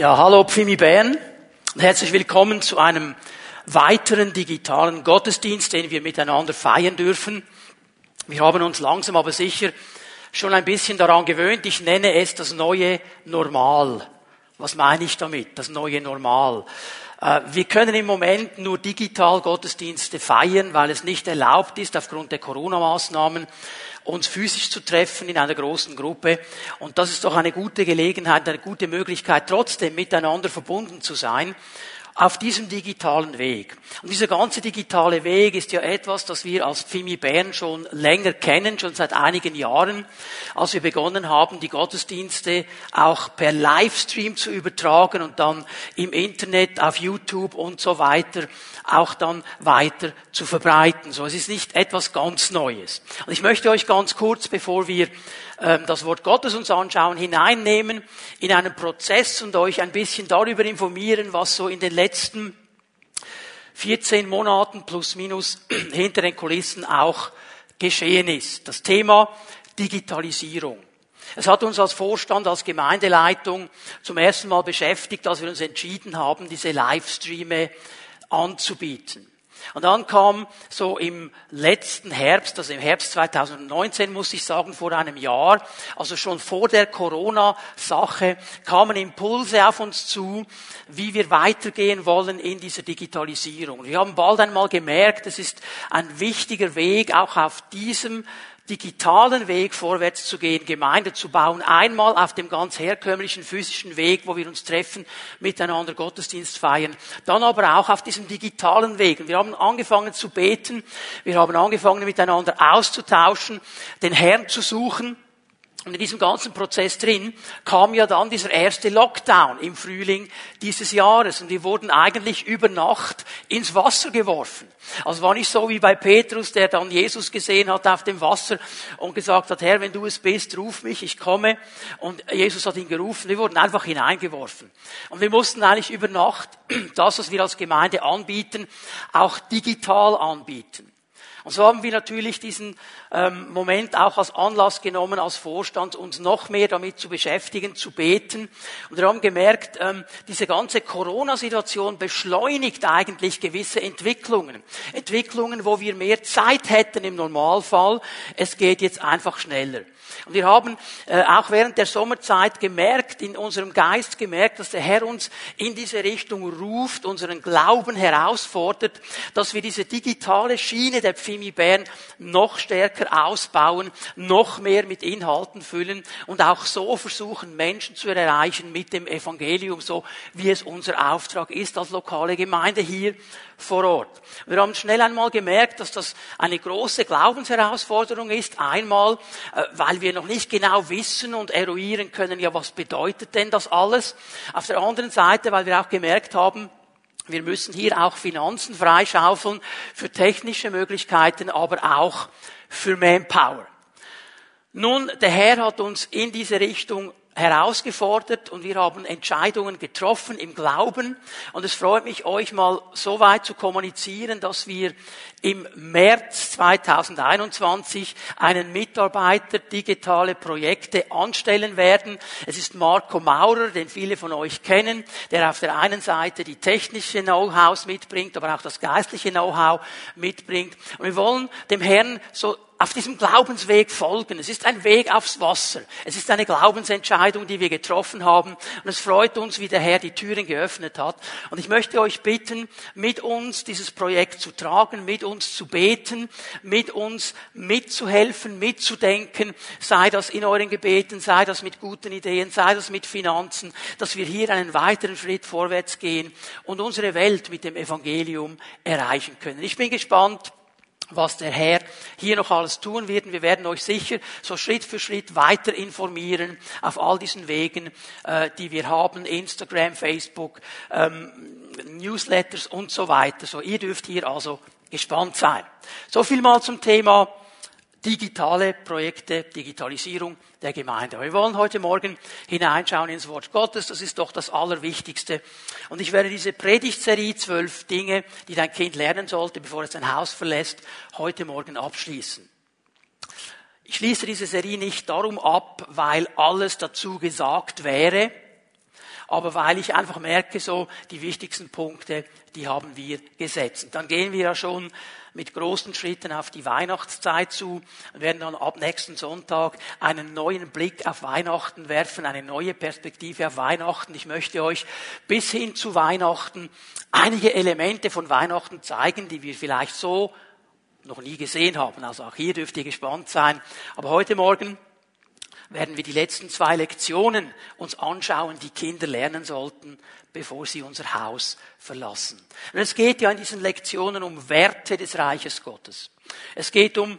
Ja, hallo Pfimi Bern und herzlich willkommen zu einem weiteren digitalen Gottesdienst, den wir miteinander feiern dürfen. Wir haben uns langsam aber sicher schon ein bisschen daran gewöhnt. Ich nenne es das neue Normal. Was meine ich damit? Das neue Normal. Äh, wir können im Moment nur digital Gottesdienste feiern, weil es nicht erlaubt ist aufgrund der Corona-Maßnahmen uns physisch zu treffen in einer großen Gruppe. Und das ist doch eine gute Gelegenheit, eine gute Möglichkeit, trotzdem miteinander verbunden zu sein auf diesem digitalen Weg. Und dieser ganze digitale Weg ist ja etwas, das wir als Pfimi Bern schon länger kennen, schon seit einigen Jahren, als wir begonnen haben, die Gottesdienste auch per Livestream zu übertragen und dann im Internet, auf YouTube und so weiter auch dann weiter zu verbreiten. So, es ist nicht etwas ganz Neues. Und ich möchte euch ganz kurz, bevor wir das Wort Gottes uns anschauen, hineinnehmen in einen Prozess und euch ein bisschen darüber informieren, was so in den letzten 14 Monaten plus minus hinter den Kulissen auch geschehen ist. Das Thema Digitalisierung. Es hat uns als Vorstand, als Gemeindeleitung zum ersten Mal beschäftigt, als wir uns entschieden haben, diese Livestreame anzubieten. Und dann kam so im letzten Herbst, also im Herbst 2019 muss ich sagen, vor einem Jahr, also schon vor der Corona-Sache, kamen Impulse auf uns zu, wie wir weitergehen wollen in dieser Digitalisierung. Wir haben bald einmal gemerkt, es ist ein wichtiger Weg, auch auf diesem digitalen Weg vorwärts zu gehen, Gemeinde zu bauen, einmal auf dem ganz herkömmlichen physischen Weg, wo wir uns treffen, miteinander Gottesdienst feiern, dann aber auch auf diesem digitalen Weg. Und wir haben angefangen zu beten, wir haben angefangen miteinander auszutauschen, den Herrn zu suchen, und in diesem ganzen Prozess drin kam ja dann dieser erste Lockdown im Frühling dieses Jahres und wir wurden eigentlich über Nacht ins Wasser geworfen. Also war nicht so wie bei Petrus, der dann Jesus gesehen hat auf dem Wasser und gesagt hat, Herr, wenn du es bist, ruf mich, ich komme. Und Jesus hat ihn gerufen, wir wurden einfach hineingeworfen. Und wir mussten eigentlich über Nacht das, was wir als Gemeinde anbieten, auch digital anbieten. Und so haben wir natürlich diesen ähm, Moment auch als Anlass genommen, als Vorstand, uns noch mehr damit zu beschäftigen, zu beten. Und wir haben gemerkt, ähm, diese ganze Corona-Situation beschleunigt eigentlich gewisse Entwicklungen. Entwicklungen, wo wir mehr Zeit hätten im Normalfall. Es geht jetzt einfach schneller. Und wir haben äh, auch während der Sommerzeit gemerkt, in unserem Geist gemerkt, dass der Herr uns in diese Richtung ruft, unseren Glauben herausfordert, dass wir diese digitale Schiene der Pfimi Bern noch stärker ausbauen, noch mehr mit Inhalten füllen und auch so versuchen, Menschen zu erreichen mit dem Evangelium, so wie es unser Auftrag ist als lokale Gemeinde hier vor Ort. Wir haben schnell einmal gemerkt, dass das eine große Glaubensherausforderung ist. Einmal, äh, wir noch nicht genau wissen und eruieren können, ja, was bedeutet denn das alles? Auf der anderen Seite, weil wir auch gemerkt haben, wir müssen hier auch Finanzen freischaufeln für technische Möglichkeiten, aber auch für Manpower. Nun, der Herr hat uns in diese Richtung herausgefordert und wir haben Entscheidungen getroffen im Glauben. Und es freut mich, euch mal so weit zu kommunizieren, dass wir im März 2021 einen Mitarbeiter digitale Projekte anstellen werden. Es ist Marco Maurer, den viele von euch kennen, der auf der einen Seite die technische Know-how mitbringt, aber auch das geistliche Know-how mitbringt. Und wir wollen dem Herrn so auf diesem Glaubensweg folgen. Es ist ein Weg aufs Wasser. Es ist eine Glaubensentscheidung, die wir getroffen haben. Und es freut uns, wie der Herr die Türen geöffnet hat. Und ich möchte euch bitten, mit uns dieses Projekt zu tragen, mit uns zu beten, mit uns mitzuhelfen, mitzudenken, sei das in euren Gebeten, sei das mit guten Ideen, sei das mit Finanzen, dass wir hier einen weiteren Schritt vorwärts gehen und unsere Welt mit dem Evangelium erreichen können. Ich bin gespannt, was der Herr hier noch alles tun wird. Wir werden euch sicher so Schritt für Schritt weiter informieren auf all diesen Wegen, äh, die wir haben, Instagram, Facebook, ähm, Newsletters und so weiter. So, ihr dürft hier also gespannt sein. So viel mal zum Thema digitale Projekte, Digitalisierung der Gemeinde. Wir wollen heute Morgen hineinschauen ins Wort Gottes. Das ist doch das Allerwichtigste. Und ich werde diese Predigtserie, zwölf Dinge, die dein Kind lernen sollte, bevor es sein Haus verlässt, heute Morgen abschließen. Ich schließe diese Serie nicht darum ab, weil alles dazu gesagt wäre, aber weil ich einfach merke, so die wichtigsten Punkte, die haben wir gesetzt. Und dann gehen wir ja schon mit großen Schritten auf die Weihnachtszeit zu und werden dann ab nächsten Sonntag einen neuen Blick auf Weihnachten werfen, eine neue Perspektive auf Weihnachten. Ich möchte euch bis hin zu Weihnachten einige Elemente von Weihnachten zeigen, die wir vielleicht so noch nie gesehen haben. Also auch hier dürft ihr gespannt sein. Aber heute Morgen werden wir die letzten zwei Lektionen uns anschauen, die Kinder lernen sollten, bevor sie unser Haus verlassen. Und es geht ja in diesen Lektionen um Werte des Reiches Gottes. Es geht um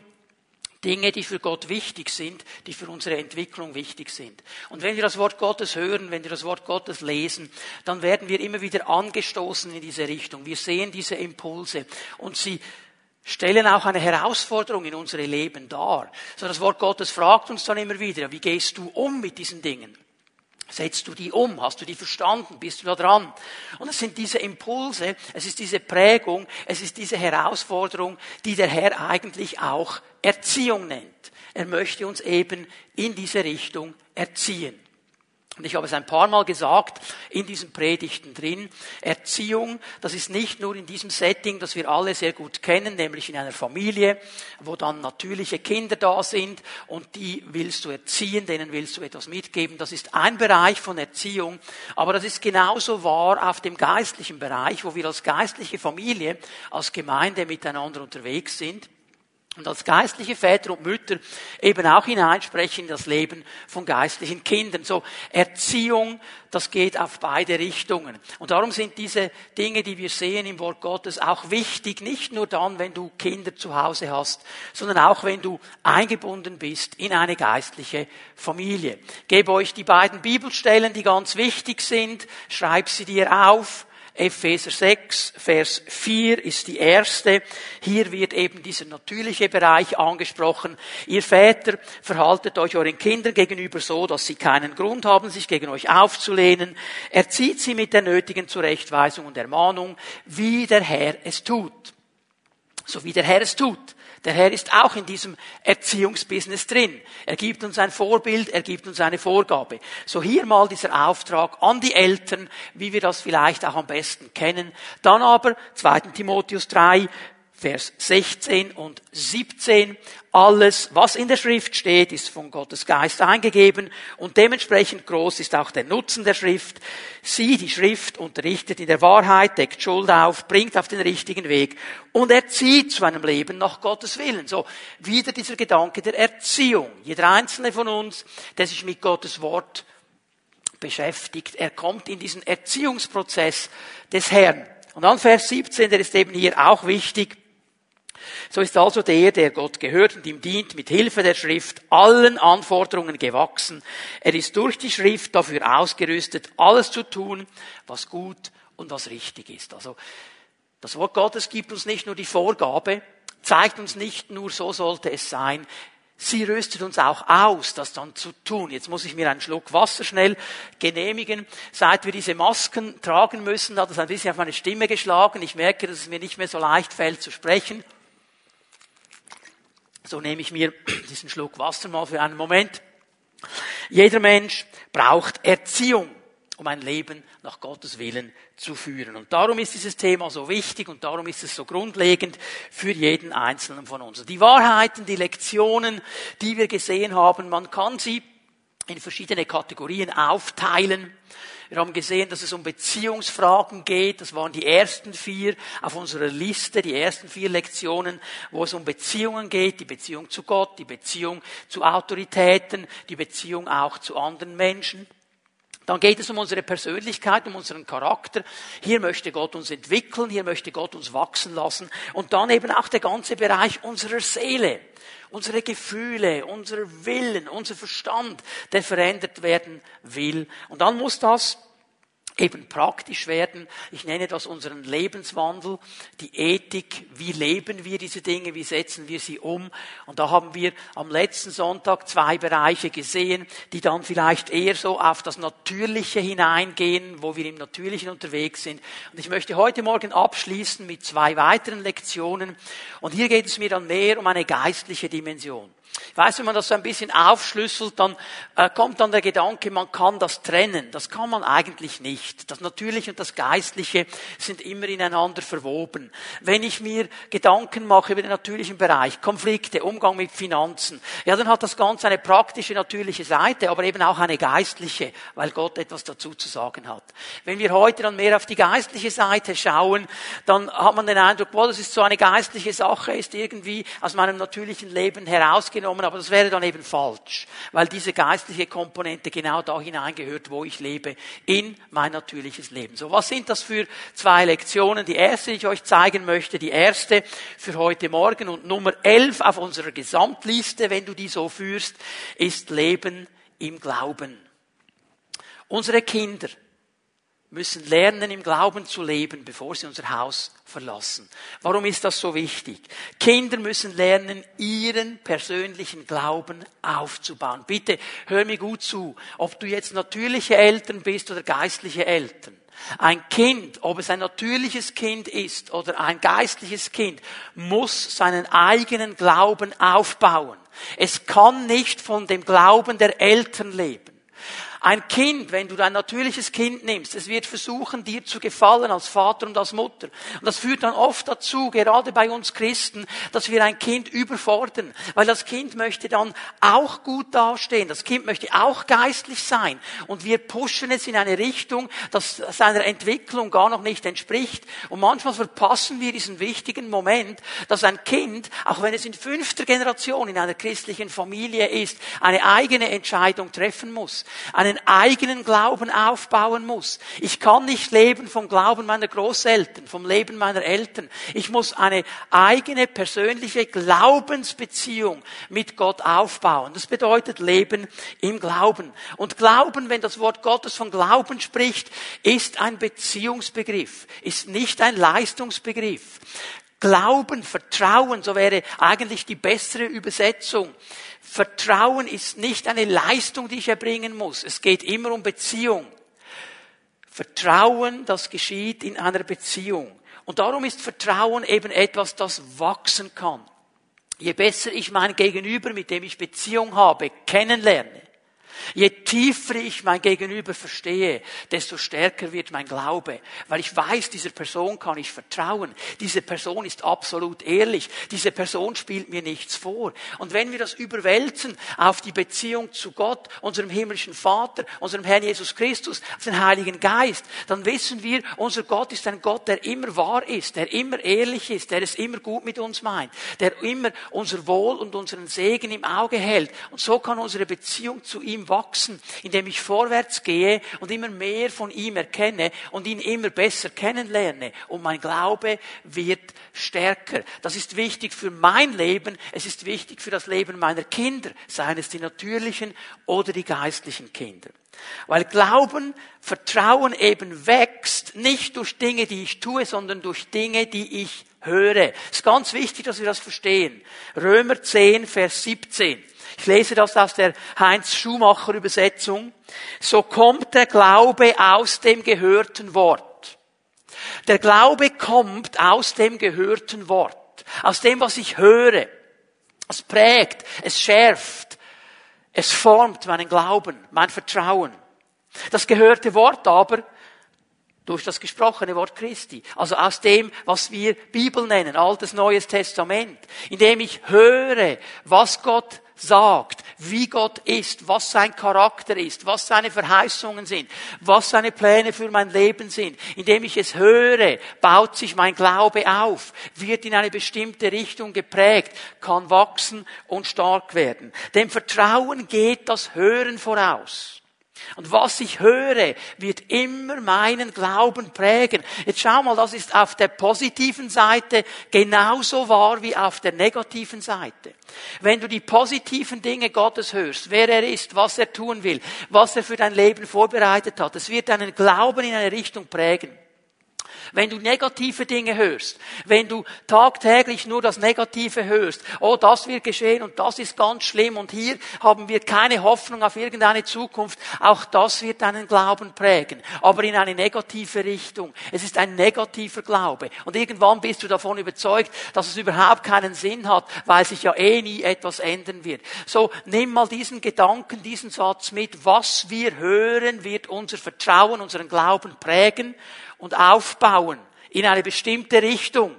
Dinge, die für Gott wichtig sind, die für unsere Entwicklung wichtig sind. Und wenn wir das Wort Gottes hören, wenn wir das Wort Gottes lesen, dann werden wir immer wieder angestoßen in diese Richtung. Wir sehen diese Impulse und sie stellen auch eine Herausforderung in unsere Leben dar. So das Wort Gottes fragt uns dann immer wieder, wie gehst du um mit diesen Dingen? Setzt du die um? Hast du die verstanden? Bist du da dran? Und es sind diese Impulse, es ist diese Prägung, es ist diese Herausforderung, die der Herr eigentlich auch Erziehung nennt. Er möchte uns eben in diese Richtung erziehen. Und ich habe es ein paar Mal gesagt in diesen Predigten drin. Erziehung, das ist nicht nur in diesem Setting, das wir alle sehr gut kennen, nämlich in einer Familie, wo dann natürliche Kinder da sind und die willst du erziehen, denen willst du etwas mitgeben. Das ist ein Bereich von Erziehung. Aber das ist genauso wahr auf dem geistlichen Bereich, wo wir als geistliche Familie, als Gemeinde miteinander unterwegs sind und als geistliche Väter und Mütter eben auch hineinsprechen in das Leben von geistlichen Kindern. So Erziehung, das geht auf beide Richtungen. Und darum sind diese Dinge, die wir sehen im Wort Gottes, auch wichtig, nicht nur dann, wenn du Kinder zu Hause hast, sondern auch wenn du eingebunden bist in eine geistliche Familie. Ich gebe euch die beiden Bibelstellen, die ganz wichtig sind, schreib sie dir auf Epheser 6, Vers 4 ist die erste. Hier wird eben dieser natürliche Bereich angesprochen. Ihr Väter, verhaltet euch euren Kindern gegenüber so, dass sie keinen Grund haben, sich gegen euch aufzulehnen. Erzieht sie mit der nötigen Zurechtweisung und Ermahnung, wie der Herr es tut. So wie der Herr es tut. Der Herr ist auch in diesem Erziehungsbusiness drin. Er gibt uns ein Vorbild, er gibt uns eine Vorgabe. So hier mal dieser Auftrag an die Eltern, wie wir das vielleicht auch am besten kennen. Dann aber 2. Timotheus 3, Vers 16 und 17. Alles, was in der Schrift steht, ist von Gottes Geist eingegeben und dementsprechend groß ist auch der Nutzen der Schrift. Sie, die Schrift, unterrichtet in der Wahrheit, deckt Schuld auf, bringt auf den richtigen Weg und erzieht zu einem Leben nach Gottes Willen. So, wieder dieser Gedanke der Erziehung. Jeder einzelne von uns, der sich mit Gottes Wort beschäftigt, er kommt in diesen Erziehungsprozess des Herrn. Und dann Vers 17, der ist eben hier auch wichtig. So ist also der, der Gott gehört und ihm dient, mit Hilfe der Schrift allen Anforderungen gewachsen. Er ist durch die Schrift dafür ausgerüstet, alles zu tun, was gut und was richtig ist. Also, das Wort Gottes gibt uns nicht nur die Vorgabe, zeigt uns nicht nur, so sollte es sein, Sie rüstet uns auch aus, das dann zu tun. Jetzt muss ich mir einen Schluck Wasser schnell genehmigen. Seit wir diese Masken tragen müssen, hat es ein bisschen auf meine Stimme geschlagen. Ich merke, dass es mir nicht mehr so leicht fällt zu sprechen. So nehme ich mir diesen Schluck Wasser mal für einen Moment. Jeder Mensch braucht Erziehung, um ein Leben nach Gottes Willen zu führen. Und darum ist dieses Thema so wichtig und darum ist es so grundlegend für jeden Einzelnen von uns. Die Wahrheiten, die Lektionen, die wir gesehen haben, man kann sie in verschiedene Kategorien aufteilen. Wir haben gesehen, dass es um Beziehungsfragen geht. Das waren die ersten vier auf unserer Liste, die ersten vier Lektionen, wo es um Beziehungen geht. Die Beziehung zu Gott, die Beziehung zu Autoritäten, die Beziehung auch zu anderen Menschen. Dann geht es um unsere Persönlichkeit, um unseren Charakter. Hier möchte Gott uns entwickeln, hier möchte Gott uns wachsen lassen. Und dann eben auch der ganze Bereich unserer Seele, unsere Gefühle, unser Willen, unser Verstand, der verändert werden will. Und dann muss das eben praktisch werden. Ich nenne das unseren Lebenswandel, die Ethik. Wie leben wir diese Dinge? Wie setzen wir sie um? Und da haben wir am letzten Sonntag zwei Bereiche gesehen, die dann vielleicht eher so auf das Natürliche hineingehen, wo wir im Natürlichen unterwegs sind. Und ich möchte heute Morgen abschließen mit zwei weiteren Lektionen. Und hier geht es mir dann mehr um eine geistliche Dimension. Ich weiß, wenn man das so ein bisschen aufschlüsselt, dann äh, kommt dann der Gedanke, man kann das trennen. Das kann man eigentlich nicht. Das Natürliche und das Geistliche sind immer ineinander verwoben. Wenn ich mir Gedanken mache über den natürlichen Bereich, Konflikte, Umgang mit Finanzen, ja, dann hat das Ganze eine praktische, natürliche Seite, aber eben auch eine geistliche, weil Gott etwas dazu zu sagen hat. Wenn wir heute dann mehr auf die geistliche Seite schauen, dann hat man den Eindruck, boah, das ist so eine geistliche Sache, ist irgendwie aus meinem natürlichen Leben herausgenommen kommen, aber das wäre dann eben falsch, weil diese geistliche Komponente genau da hineingehört, wo ich lebe, in mein natürliches Leben. So, was sind das für zwei Lektionen? Die erste, die ich euch zeigen möchte, die erste für heute Morgen und Nummer elf auf unserer Gesamtliste, wenn du die so führst, ist Leben im Glauben. Unsere Kinder müssen lernen, im Glauben zu leben, bevor sie unser Haus verlassen. Warum ist das so wichtig? Kinder müssen lernen, ihren persönlichen Glauben aufzubauen. Bitte hör mir gut zu, ob du jetzt natürliche Eltern bist oder geistliche Eltern. Ein Kind, ob es ein natürliches Kind ist oder ein geistliches Kind, muss seinen eigenen Glauben aufbauen. Es kann nicht von dem Glauben der Eltern leben. Ein Kind, wenn du dein natürliches Kind nimmst, es wird versuchen, dir zu gefallen als Vater und als Mutter. Und das führt dann oft dazu, gerade bei uns Christen, dass wir ein Kind überfordern. Weil das Kind möchte dann auch gut dastehen. Das Kind möchte auch geistlich sein. Und wir pushen es in eine Richtung, das seiner Entwicklung gar noch nicht entspricht. Und manchmal verpassen wir diesen wichtigen Moment, dass ein Kind, auch wenn es in fünfter Generation in einer christlichen Familie ist, eine eigene Entscheidung treffen muss. Eine einen eigenen Glauben aufbauen muss. Ich kann nicht leben vom Glauben meiner Großeltern, vom Leben meiner Eltern. Ich muss eine eigene persönliche Glaubensbeziehung mit Gott aufbauen. Das bedeutet Leben im Glauben. Und Glauben, wenn das Wort Gottes von Glauben spricht, ist ein Beziehungsbegriff, ist nicht ein Leistungsbegriff. Glauben, Vertrauen, so wäre eigentlich die bessere Übersetzung. Vertrauen ist nicht eine Leistung, die ich erbringen muss. Es geht immer um Beziehung. Vertrauen, das geschieht in einer Beziehung. Und darum ist Vertrauen eben etwas, das wachsen kann. Je besser ich mein Gegenüber, mit dem ich Beziehung habe, kennenlerne, Je tiefer ich mein Gegenüber verstehe, desto stärker wird mein Glaube, weil ich weiß, dieser Person kann ich vertrauen. Diese Person ist absolut ehrlich. Diese Person spielt mir nichts vor. Und wenn wir das überwälzen auf die Beziehung zu Gott, unserem himmlischen Vater, unserem Herrn Jesus Christus, auf den Heiligen Geist, dann wissen wir, unser Gott ist ein Gott, der immer wahr ist, der immer ehrlich ist, der es immer gut mit uns meint, der immer unser Wohl und unseren Segen im Auge hält. Und so kann unsere Beziehung zu ihm wachsen, indem ich vorwärts gehe und immer mehr von ihm erkenne und ihn immer besser kennenlerne. Und mein Glaube wird stärker. Das ist wichtig für mein Leben. Es ist wichtig für das Leben meiner Kinder, seien es die natürlichen oder die geistlichen Kinder. Weil Glauben, Vertrauen eben wächst, nicht durch Dinge, die ich tue, sondern durch Dinge, die ich höre. Es ist ganz wichtig, dass wir das verstehen. Römer 10, Vers 17. Ich lese das aus der Heinz Schumacher Übersetzung. So kommt der Glaube aus dem gehörten Wort. Der Glaube kommt aus dem gehörten Wort. Aus dem, was ich höre. Es prägt, es schärft, es formt meinen Glauben, mein Vertrauen. Das gehörte Wort aber durch das gesprochene Wort Christi. Also aus dem, was wir Bibel nennen, Altes Neues Testament. Indem ich höre, was Gott sagt, wie Gott ist, was sein Charakter ist, was seine Verheißungen sind, was seine Pläne für mein Leben sind. Indem ich es höre, baut sich mein Glaube auf, wird in eine bestimmte Richtung geprägt, kann wachsen und stark werden. Dem Vertrauen geht das Hören voraus. Und was ich höre, wird immer meinen Glauben prägen. Jetzt schau mal, das ist auf der positiven Seite genauso wahr wie auf der negativen Seite. Wenn du die positiven Dinge Gottes hörst, wer er ist, was er tun will, was er für dein Leben vorbereitet hat, es wird deinen Glauben in eine Richtung prägen. Wenn du negative Dinge hörst, wenn du tagtäglich nur das Negative hörst, oh, das wird geschehen und das ist ganz schlimm und hier haben wir keine Hoffnung auf irgendeine Zukunft, auch das wird deinen Glauben prägen, aber in eine negative Richtung. Es ist ein negativer Glaube und irgendwann bist du davon überzeugt, dass es überhaupt keinen Sinn hat, weil sich ja eh nie etwas ändern wird. So, nimm mal diesen Gedanken, diesen Satz mit, was wir hören, wird unser Vertrauen, unseren Glauben prägen und aufbauen in eine bestimmte Richtung,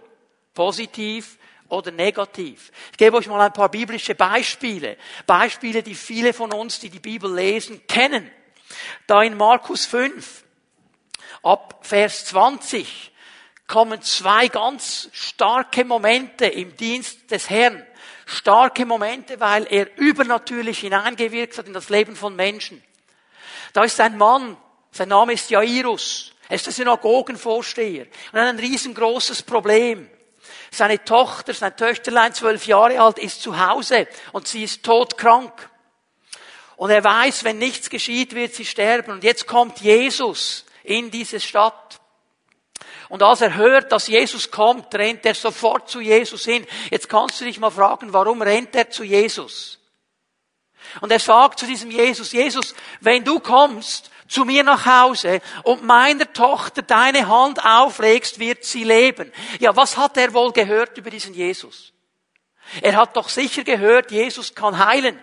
positiv oder negativ. Ich gebe euch mal ein paar biblische Beispiele, Beispiele, die viele von uns, die die Bibel lesen, kennen. Da in Markus 5, ab Vers 20, kommen zwei ganz starke Momente im Dienst des Herrn. Starke Momente, weil er übernatürlich hineingewirkt hat in das Leben von Menschen. Da ist ein Mann, sein Name ist Jairus. Er ist der Synagogenvorsteher und hat ein riesengroßes Problem. Seine Tochter, sein Töchterlein, zwölf Jahre alt, ist zu Hause und sie ist todkrank. Und er weiß, wenn nichts geschieht, wird sie sterben. Und jetzt kommt Jesus in diese Stadt. Und als er hört, dass Jesus kommt, rennt er sofort zu Jesus hin. Jetzt kannst du dich mal fragen, warum rennt er zu Jesus? Und er sagt zu diesem Jesus, Jesus, wenn du kommst zu mir nach Hause und meiner Tochter deine Hand auflegst, wird sie leben. Ja, was hat er wohl gehört über diesen Jesus? Er hat doch sicher gehört, Jesus kann heilen.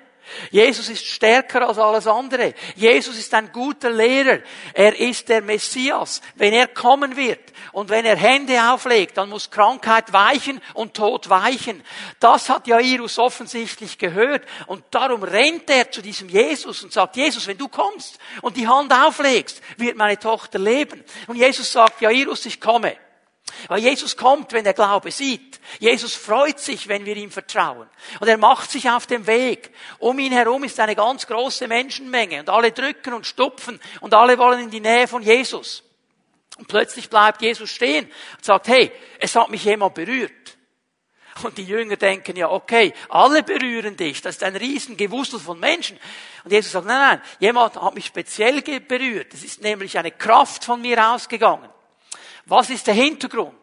Jesus ist stärker als alles andere. Jesus ist ein guter Lehrer. Er ist der Messias. Wenn er kommen wird und wenn er Hände auflegt, dann muss Krankheit weichen und Tod weichen. Das hat Jairus offensichtlich gehört und darum rennt er zu diesem Jesus und sagt, Jesus, wenn du kommst und die Hand auflegst, wird meine Tochter leben. Und Jesus sagt, Jairus, ich komme. Weil Jesus kommt, wenn der Glaube sieht. Jesus freut sich, wenn wir ihm vertrauen. Und er macht sich auf den Weg. Um ihn herum ist eine ganz große Menschenmenge und alle drücken und stupfen und alle wollen in die Nähe von Jesus. Und plötzlich bleibt Jesus stehen und sagt, hey, es hat mich jemand berührt. Und die Jünger denken ja, okay, alle berühren dich. Das ist ein Riesengewusel von Menschen. Und Jesus sagt, nein, nein, jemand hat mich speziell berührt. Es ist nämlich eine Kraft von mir ausgegangen. Was ist der Hintergrund?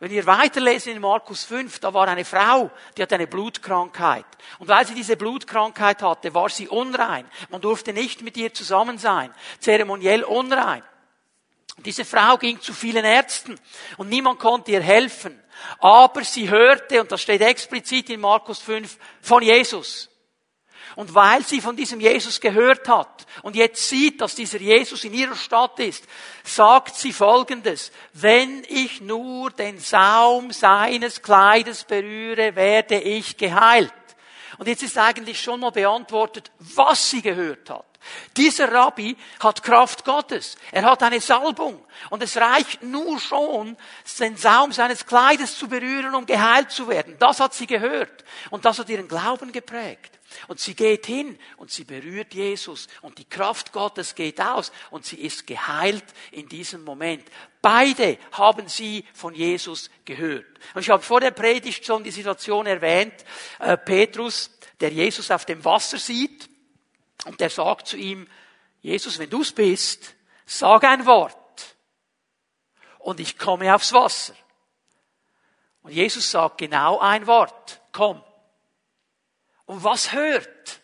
Wenn ihr weiterlesen in Markus 5, da war eine Frau, die hat eine Blutkrankheit. Und weil sie diese Blutkrankheit hatte, war sie unrein. Man durfte nicht mit ihr zusammen sein. Zeremoniell unrein. Diese Frau ging zu vielen Ärzten und niemand konnte ihr helfen. Aber sie hörte, und das steht explizit in Markus 5, von Jesus. Und weil sie von diesem Jesus gehört hat und jetzt sieht, dass dieser Jesus in ihrer Stadt ist, sagt sie Folgendes. Wenn ich nur den Saum seines Kleides berühre, werde ich geheilt. Und jetzt ist eigentlich schon mal beantwortet, was sie gehört hat. Dieser Rabbi hat Kraft Gottes. Er hat eine Salbung. Und es reicht nur schon, den Saum seines Kleides zu berühren, um geheilt zu werden. Das hat sie gehört. Und das hat ihren Glauben geprägt. Und sie geht hin und sie berührt Jesus und die Kraft Gottes geht aus und sie ist geheilt in diesem Moment. Beide haben sie von Jesus gehört. Und ich habe vor der Predigt schon die Situation erwähnt, äh, Petrus, der Jesus auf dem Wasser sieht und der sagt zu ihm, Jesus, wenn du's bist, sag ein Wort und ich komme aufs Wasser. Und Jesus sagt genau ein Wort, komm. Und was hört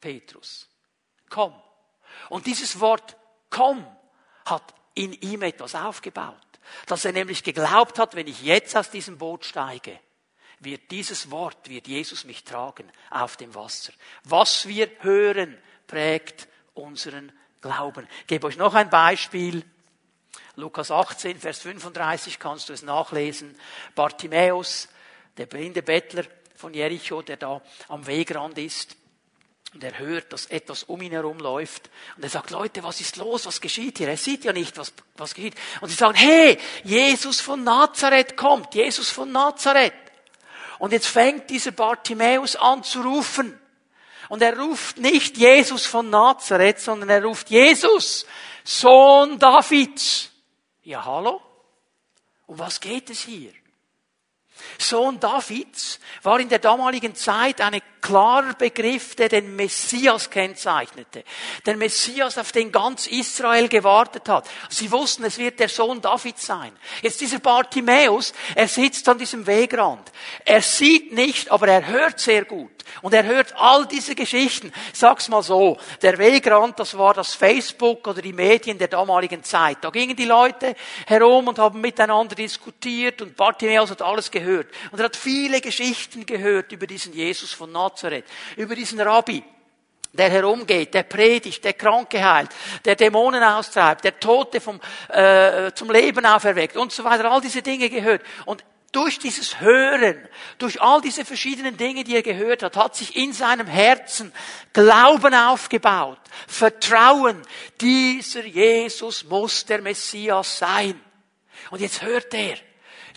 Petrus? Komm. Und dieses Wort komm hat in ihm etwas aufgebaut. Dass er nämlich geglaubt hat, wenn ich jetzt aus diesem Boot steige, wird dieses Wort, wird Jesus mich tragen auf dem Wasser. Was wir hören, prägt unseren Glauben. Ich gebe euch noch ein Beispiel. Lukas 18, Vers 35 kannst du es nachlesen. Bartimäus, der blinde Bettler, von Jericho, der da am Wegrand ist. Und er hört, dass etwas um ihn herum läuft. Und er sagt, Leute, was ist los? Was geschieht hier? Er sieht ja nicht, was, was geschieht. Und sie sagen, hey, Jesus von Nazareth kommt. Jesus von Nazareth. Und jetzt fängt dieser Bartimäus an zu rufen. Und er ruft nicht Jesus von Nazareth, sondern er ruft Jesus, Sohn Davids. Ja, hallo? Um was geht es hier? Sohn Davids war in der damaligen Zeit ein klarer Begriff, der den Messias kennzeichnete. Der Messias, auf den ganz Israel gewartet hat. Sie wussten, es wird der Sohn Davids sein. Jetzt dieser Bartimäus, er sitzt an diesem Wegrand. Er sieht nicht, aber er hört sehr gut. Und er hört all diese Geschichten. Sag's mal so. Der Wegrand, das war das Facebook oder die Medien der damaligen Zeit. Da gingen die Leute herum und haben miteinander diskutiert und Bartimäus hat alles gehört. Und er hat viele Geschichten gehört über diesen Jesus von Nazareth, über diesen Rabbi der herumgeht, der predigt, der Kranke heilt, der Dämonen austreibt, der Tote vom, äh, zum Leben auferweckt und so weiter. All diese Dinge gehört. Und durch dieses Hören, durch all diese verschiedenen Dinge, die er gehört hat, hat sich in seinem Herzen Glauben aufgebaut, Vertrauen. Dieser Jesus muss der Messias sein. Und jetzt hört er,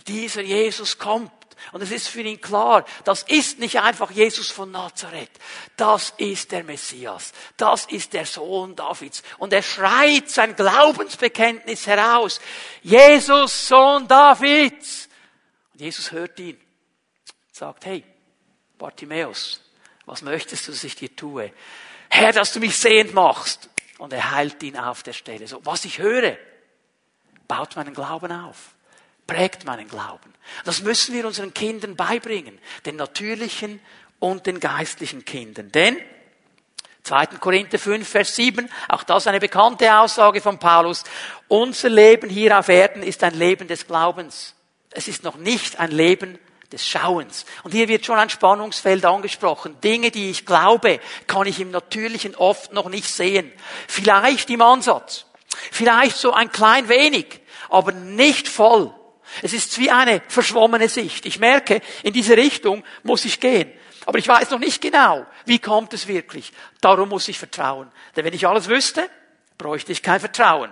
dieser Jesus kommt. Und es ist für ihn klar, das ist nicht einfach Jesus von Nazareth. Das ist der Messias. Das ist der Sohn Davids. Und er schreit sein Glaubensbekenntnis heraus. Jesus, Sohn Davids. Und Jesus hört ihn. Sagt, hey, Bartimäus, was möchtest du, dass ich dir tue? Herr, dass du mich sehend machst. Und er heilt ihn auf der Stelle. So, was ich höre, baut meinen Glauben auf prägt meinen Glauben. Das müssen wir unseren Kindern beibringen, den natürlichen und den geistlichen Kindern. Denn 2. Korinther 5, Vers 7, auch das eine bekannte Aussage von Paulus, unser Leben hier auf Erden ist ein Leben des Glaubens. Es ist noch nicht ein Leben des Schauens. Und hier wird schon ein Spannungsfeld angesprochen. Dinge, die ich glaube, kann ich im Natürlichen oft noch nicht sehen. Vielleicht im Ansatz. Vielleicht so ein klein wenig, aber nicht voll. Es ist wie eine verschwommene Sicht. Ich merke, in diese Richtung muss ich gehen. Aber ich weiß noch nicht genau, wie kommt es wirklich. Darum muss ich vertrauen. Denn wenn ich alles wüsste, bräuchte ich kein Vertrauen.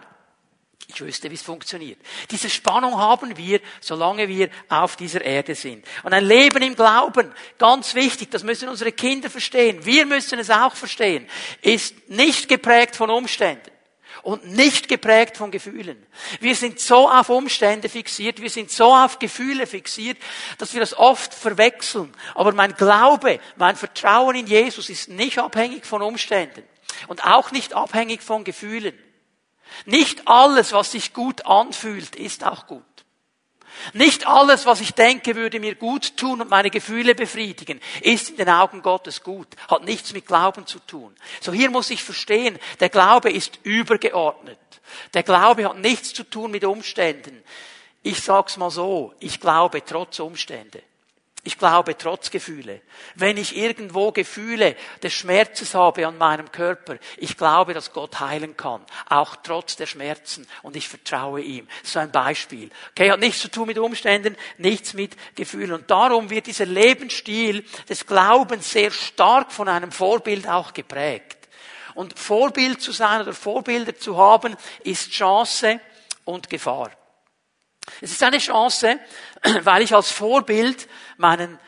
Ich wüsste, wie es funktioniert. Diese Spannung haben wir, solange wir auf dieser Erde sind. Und ein Leben im Glauben, ganz wichtig, das müssen unsere Kinder verstehen. Wir müssen es auch verstehen, ist nicht geprägt von Umständen und nicht geprägt von Gefühlen. Wir sind so auf Umstände fixiert, wir sind so auf Gefühle fixiert, dass wir das oft verwechseln. Aber mein Glaube, mein Vertrauen in Jesus ist nicht abhängig von Umständen und auch nicht abhängig von Gefühlen. Nicht alles, was sich gut anfühlt, ist auch gut. Nicht alles, was ich denke, würde mir gut tun und meine Gefühle befriedigen, ist in den Augen Gottes gut, hat nichts mit Glauben zu tun. So hier muss ich verstehen, der Glaube ist übergeordnet. Der Glaube hat nichts zu tun mit Umständen. Ich sag's mal so, ich glaube trotz Umstände. Ich glaube trotz Gefühle. Wenn ich irgendwo Gefühle des Schmerzes habe an meinem Körper, ich glaube, dass Gott heilen kann. Auch trotz der Schmerzen. Und ich vertraue ihm. So ein Beispiel. Okay, hat nichts zu tun mit Umständen, nichts mit Gefühlen. Und darum wird dieser Lebensstil des Glaubens sehr stark von einem Vorbild auch geprägt. Und Vorbild zu sein oder Vorbilder zu haben, ist Chance und Gefahr. Es ist eine Chance, weil ich als Vorbild meinen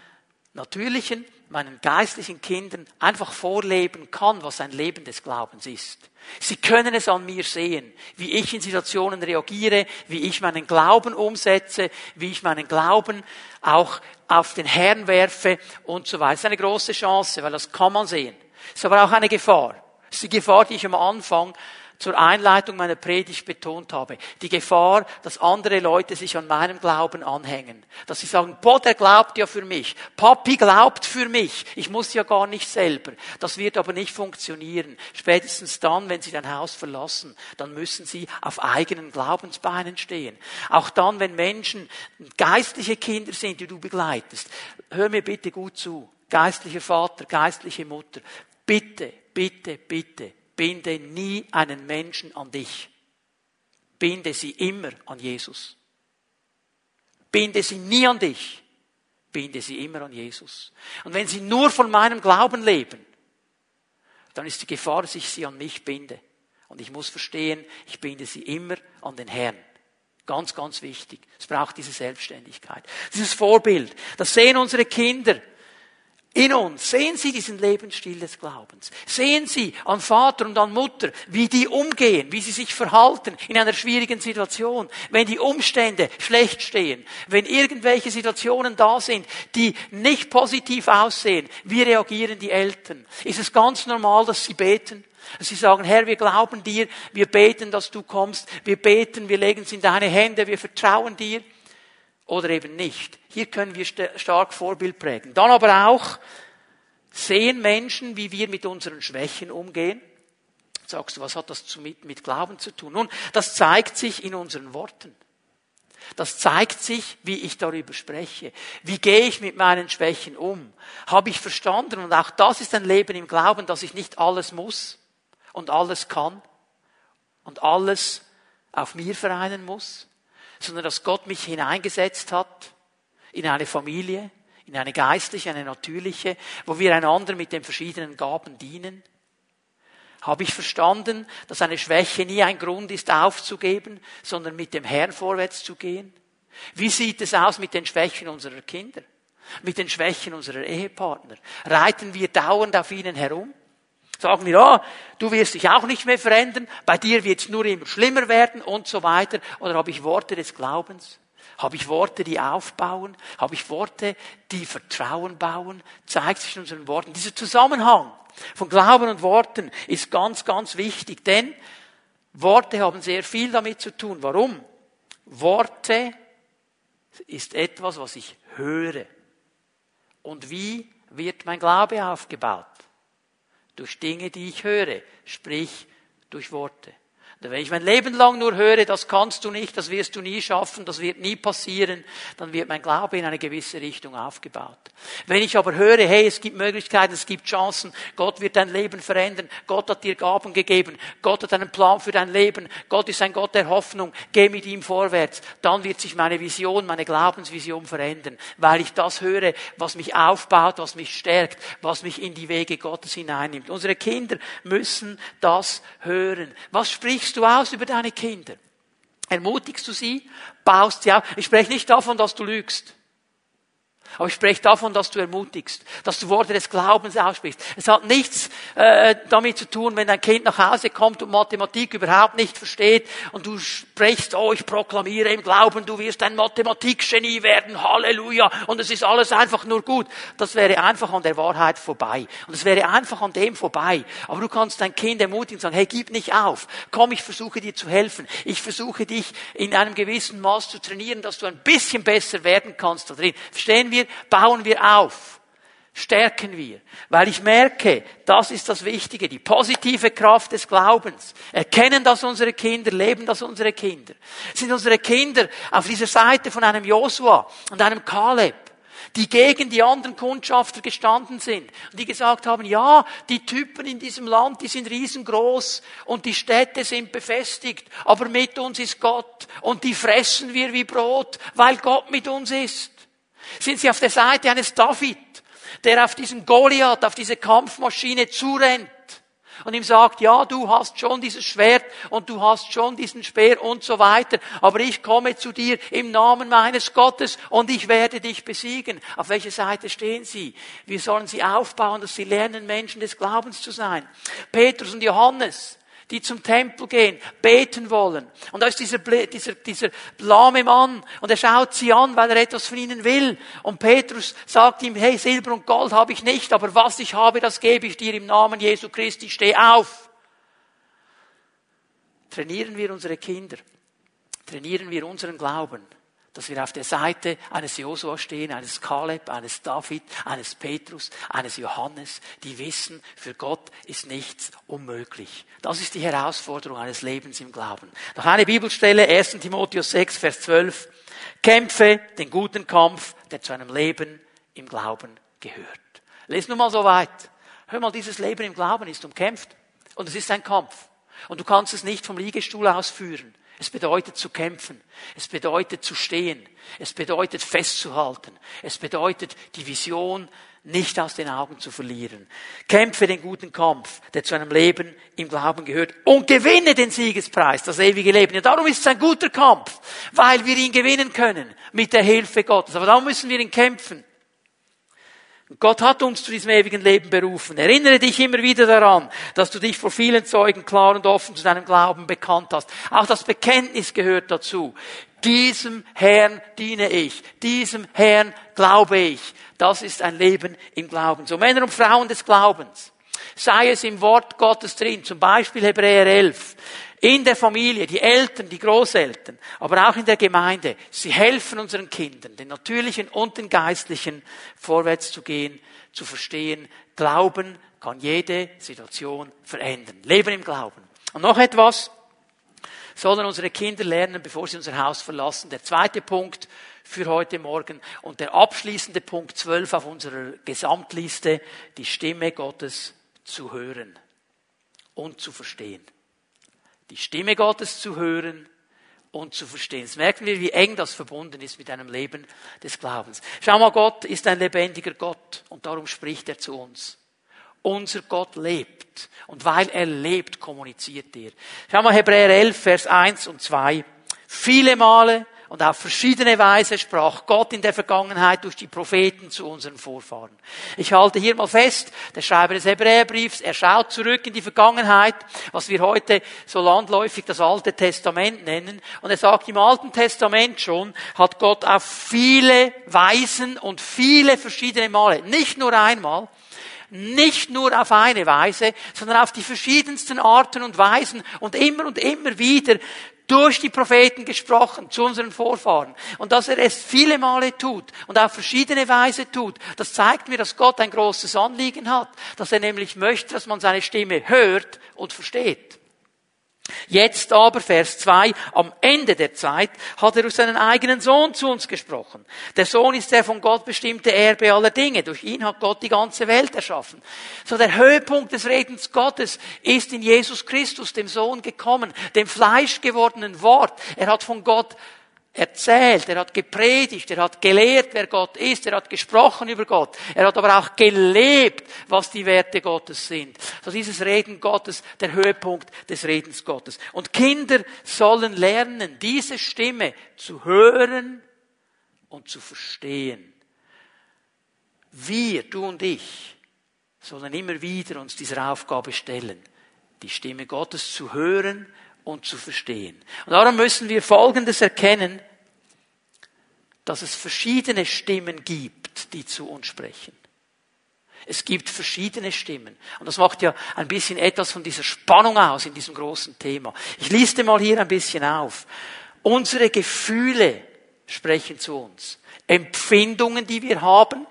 natürlichen, meinen geistlichen Kindern einfach vorleben kann, was ein Leben des Glaubens ist. Sie können es an mir sehen, wie ich in Situationen reagiere, wie ich meinen Glauben umsetze, wie ich meinen Glauben auch auf den Herrn werfe und so weiter. Das ist eine große Chance, weil das kann man sehen. Es ist aber auch eine Gefahr. Es ist die Gefahr, die ich am Anfang zur Einleitung meiner Predigt betont habe. Die Gefahr, dass andere Leute sich an meinem Glauben anhängen. Dass sie sagen, boah, der glaubt ja für mich. Papi glaubt für mich. Ich muss ja gar nicht selber. Das wird aber nicht funktionieren. Spätestens dann, wenn sie dein Haus verlassen, dann müssen sie auf eigenen Glaubensbeinen stehen. Auch dann, wenn Menschen geistliche Kinder sind, die du begleitest. Hör mir bitte gut zu. Geistlicher Vater, geistliche Mutter. Bitte, bitte, bitte binde nie einen Menschen an dich. Binde sie immer an Jesus. Binde sie nie an dich. Binde sie immer an Jesus. Und wenn sie nur von meinem Glauben leben, dann ist die Gefahr, dass ich sie an mich binde. Und ich muss verstehen, ich binde sie immer an den Herrn. Ganz, ganz wichtig. Es braucht diese Selbstständigkeit. Dieses Vorbild. Das sehen unsere Kinder in uns. Sehen Sie diesen Lebensstil des Glaubens. Sehen Sie an Vater und an Mutter, wie die umgehen, wie sie sich verhalten in einer schwierigen Situation, wenn die Umstände schlecht stehen, wenn irgendwelche Situationen da sind, die nicht positiv aussehen. Wie reagieren die Eltern? Ist es ganz normal, dass sie beten? Sie sagen, Herr, wir glauben dir, wir beten, dass du kommst, wir beten, wir legen es in deine Hände, wir vertrauen dir oder eben nicht. Hier können wir stark Vorbild prägen. Dann aber auch sehen Menschen, wie wir mit unseren Schwächen umgehen. Sagst du, was hat das mit, Glauben zu tun? Nun, das zeigt sich in unseren Worten. Das zeigt sich, wie ich darüber spreche. Wie gehe ich mit meinen Schwächen um? Habe ich verstanden? Und auch das ist ein Leben im Glauben, dass ich nicht alles muss und alles kann und alles auf mir vereinen muss, sondern dass Gott mich hineingesetzt hat in eine Familie, in eine geistliche, eine natürliche, wo wir einander mit den verschiedenen Gaben dienen? Habe ich verstanden, dass eine Schwäche nie ein Grund ist, aufzugeben, sondern mit dem Herrn vorwärts zu gehen? Wie sieht es aus mit den Schwächen unserer Kinder? Mit den Schwächen unserer Ehepartner? Reiten wir dauernd auf ihnen herum? Sagen wir, ja, du wirst dich auch nicht mehr verändern, bei dir wird es nur immer schlimmer werden und so weiter. Oder habe ich Worte des Glaubens? Habe ich Worte, die aufbauen? Habe ich Worte, die Vertrauen bauen? Zeigt sich in unseren Worten. Dieser Zusammenhang von Glauben und Worten ist ganz, ganz wichtig, denn Worte haben sehr viel damit zu tun. Warum? Worte ist etwas, was ich höre. Und wie wird mein Glaube aufgebaut? Durch Dinge, die ich höre, sprich durch Worte. Wenn ich mein Leben lang nur höre, das kannst du nicht, das wirst du nie schaffen, das wird nie passieren, dann wird mein Glaube in eine gewisse Richtung aufgebaut. Wenn ich aber höre, hey, es gibt Möglichkeiten, es gibt Chancen, Gott wird dein Leben verändern, Gott hat dir Gaben gegeben, Gott hat einen Plan für dein Leben, Gott ist ein Gott der Hoffnung, geh mit ihm vorwärts, dann wird sich meine Vision, meine Glaubensvision verändern, weil ich das höre, was mich aufbaut, was mich stärkt, was mich in die Wege Gottes hineinnimmt. Unsere Kinder müssen das hören. Was sprichst sprichst du aus über deine Kinder? Ermutigst du sie? Baust sie auf? Ich spreche nicht davon, dass du lügst. Aber ich spreche davon, dass du ermutigst, dass du Worte des Glaubens aussprichst. Es hat nichts äh, damit zu tun, wenn dein Kind nach Hause kommt und Mathematik überhaupt nicht versteht und du sprichst, oh, ich proklamiere im Glauben, du wirst ein Mathematikgenie werden, Halleluja, und es ist alles einfach nur gut. Das wäre einfach an der Wahrheit vorbei. Und es wäre einfach an dem vorbei. Aber du kannst dein Kind ermutigen und sagen, hey, gib nicht auf. Komm, ich versuche dir zu helfen. Ich versuche dich in einem gewissen Maß zu trainieren, dass du ein bisschen besser werden kannst da drin. Verstehen wir? Wir, bauen wir auf, stärken wir. Weil ich merke, das ist das Wichtige, die positive Kraft des Glaubens. Erkennen das unsere Kinder, leben das unsere Kinder. Sind unsere Kinder auf dieser Seite von einem Josua und einem Kaleb, die gegen die anderen Kundschafter gestanden sind und die gesagt haben, ja, die Typen in diesem Land, die sind riesengroß und die Städte sind befestigt, aber mit uns ist Gott und die fressen wir wie Brot, weil Gott mit uns ist. Sind sie auf der Seite eines David, der auf diesen Goliath, auf diese Kampfmaschine zurennt und ihm sagt, ja, du hast schon dieses Schwert und du hast schon diesen Speer und so weiter, aber ich komme zu dir im Namen meines Gottes und ich werde dich besiegen. Auf welcher Seite stehen sie? Wir sollen sie aufbauen, dass sie lernen, Menschen des Glaubens zu sein. Petrus und Johannes, die zum Tempel gehen, beten wollen. Und da ist dieser, dieser, dieser lahme Mann und er schaut sie an, weil er etwas von ihnen will. Und Petrus sagt ihm, hey, Silber und Gold habe ich nicht, aber was ich habe, das gebe ich dir im Namen Jesu Christi, steh auf. Trainieren wir unsere Kinder. Trainieren wir unseren Glauben dass wir auf der Seite eines Josua stehen, eines Kaleb, eines David, eines Petrus, eines Johannes, die wissen, für Gott ist nichts unmöglich. Das ist die Herausforderung eines Lebens im Glauben. Noch eine Bibelstelle, 1. Timotheus 6, Vers 12. Kämpfe den guten Kampf, der zu einem Leben im Glauben gehört. Lest nur mal so weit. Hör mal, dieses Leben im Glauben ist umkämpft. Und es ist ein Kampf. Und du kannst es nicht vom Liegestuhl ausführen. Es bedeutet zu kämpfen. Es bedeutet zu stehen. Es bedeutet festzuhalten. Es bedeutet die Vision nicht aus den Augen zu verlieren. Kämpfe den guten Kampf, der zu einem Leben im Glauben gehört und gewinne den Siegespreis, das ewige Leben. Ja, darum ist es ein guter Kampf, weil wir ihn gewinnen können mit der Hilfe Gottes. Aber darum müssen wir ihn kämpfen. Gott hat uns zu diesem ewigen Leben berufen. Erinnere dich immer wieder daran, dass du dich vor vielen Zeugen klar und offen zu deinem Glauben bekannt hast. Auch das Bekenntnis gehört dazu. Diesem Herrn diene ich. Diesem Herrn glaube ich. Das ist ein Leben im Glauben. So Männer und Frauen des Glaubens. Sei es im Wort Gottes drin, zum Beispiel Hebräer 11 in der Familie, die Eltern, die Großeltern, aber auch in der Gemeinde. Sie helfen unseren Kindern, den natürlichen und den geistlichen, vorwärts zu gehen, zu verstehen. Glauben kann jede Situation verändern. Leben im Glauben. Und noch etwas sollen unsere Kinder lernen, bevor sie unser Haus verlassen. Der zweite Punkt für heute Morgen und der abschließende Punkt 12 auf unserer Gesamtliste, die Stimme Gottes zu hören und zu verstehen die Stimme Gottes zu hören und zu verstehen. Jetzt merken wir, wie eng das verbunden ist mit einem Leben des Glaubens. Schau mal, Gott ist ein lebendiger Gott und darum spricht er zu uns. Unser Gott lebt und weil er lebt, kommuniziert er. Schau mal Hebräer 11, Vers 1 und 2. Viele Male und auf verschiedene Weise sprach Gott in der Vergangenheit durch die Propheten zu unseren Vorfahren. Ich halte hier mal fest, der Schreiber des Hebräerbriefs, er schaut zurück in die Vergangenheit, was wir heute so landläufig das Alte Testament nennen, und er sagt, im Alten Testament schon hat Gott auf viele Weisen und viele verschiedene Male, nicht nur einmal, nicht nur auf eine Weise, sondern auf die verschiedensten Arten und Weisen und immer und immer wieder durch die Propheten gesprochen zu unseren Vorfahren. Und dass er es viele Male tut und auf verschiedene Weise tut, das zeigt mir, dass Gott ein großes Anliegen hat, dass er nämlich möchte, dass man seine Stimme hört und versteht. Jetzt aber, Vers 2, am Ende der Zeit hat er durch seinen eigenen Sohn zu uns gesprochen. Der Sohn ist der von Gott bestimmte Erbe aller Dinge. Durch ihn hat Gott die ganze Welt erschaffen. So der Höhepunkt des Redens Gottes ist in Jesus Christus, dem Sohn, gekommen, dem fleischgewordenen Wort. Er hat von Gott erzählt, er hat gepredigt, er hat gelehrt, wer Gott ist, er hat gesprochen über Gott, er hat aber auch gelebt, was die Werte Gottes sind. So dieses Reden Gottes, der Höhepunkt des Redens Gottes. Und Kinder sollen lernen, diese Stimme zu hören und zu verstehen. Wir, du und ich, sollen immer wieder uns dieser Aufgabe stellen, die Stimme Gottes zu hören und zu verstehen. Und darum müssen wir Folgendes erkennen, dass es verschiedene Stimmen gibt, die zu uns sprechen. Es gibt verschiedene Stimmen. Und das macht ja ein bisschen etwas von dieser Spannung aus in diesem großen Thema. Ich liste mal hier ein bisschen auf. Unsere Gefühle sprechen zu uns. Empfindungen, die wir haben,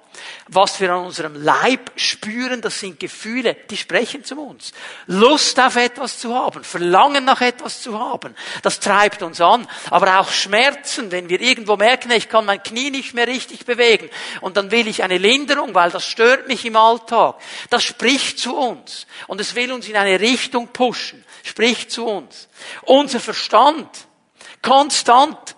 was wir an unserem Leib spüren, das sind Gefühle, die sprechen zu uns. Lust auf etwas zu haben, Verlangen nach etwas zu haben, das treibt uns an. Aber auch Schmerzen, wenn wir irgendwo merken, ich kann mein Knie nicht mehr richtig bewegen und dann will ich eine Linderung, weil das stört mich im Alltag. Das spricht zu uns und es will uns in eine Richtung pushen, spricht zu uns. Unser Verstand, konstant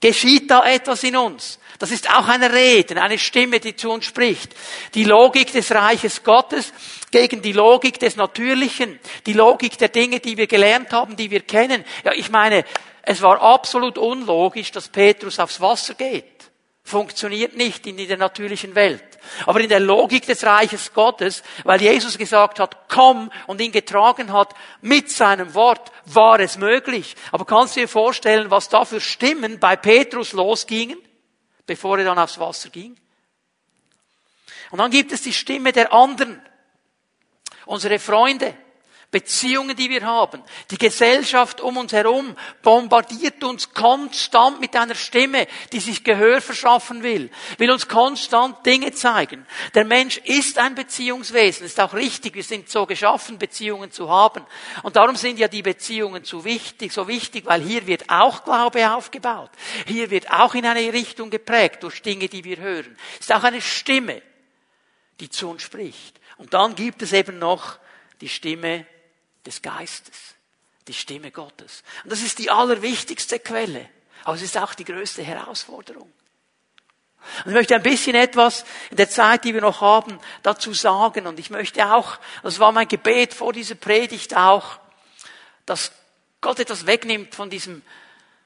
geschieht da etwas in uns. Das ist auch ein Reden, eine Stimme, die zu uns spricht. Die Logik des Reiches Gottes gegen die Logik des Natürlichen, die Logik der Dinge, die wir gelernt haben, die wir kennen. Ja, ich meine, es war absolut unlogisch, dass Petrus aufs Wasser geht. Funktioniert nicht in der natürlichen Welt. Aber in der Logik des Reiches Gottes, weil Jesus gesagt hat, komm und ihn getragen hat mit seinem Wort, war es möglich. Aber kannst du dir vorstellen, was da für Stimmen bei Petrus losgingen? Bevor er dann aufs Wasser ging. Und dann gibt es die Stimme der anderen, unsere Freunde, Beziehungen, die wir haben, die Gesellschaft um uns herum bombardiert uns konstant mit einer Stimme, die sich Gehör verschaffen will, will uns konstant Dinge zeigen. Der Mensch ist ein Beziehungswesen, ist auch richtig, wir sind so geschaffen, Beziehungen zu haben. Und darum sind ja die Beziehungen so wichtig, so wichtig, weil hier wird auch Glaube aufgebaut. Hier wird auch in eine Richtung geprägt durch Dinge, die wir hören. Ist auch eine Stimme, die zu uns spricht. Und dann gibt es eben noch die Stimme des Geistes, die Stimme Gottes. Und das ist die allerwichtigste Quelle, aber es ist auch die größte Herausforderung. Und ich möchte ein bisschen etwas in der Zeit, die wir noch haben, dazu sagen. Und ich möchte auch, das war mein Gebet vor dieser Predigt auch, dass Gott etwas wegnimmt von diesem,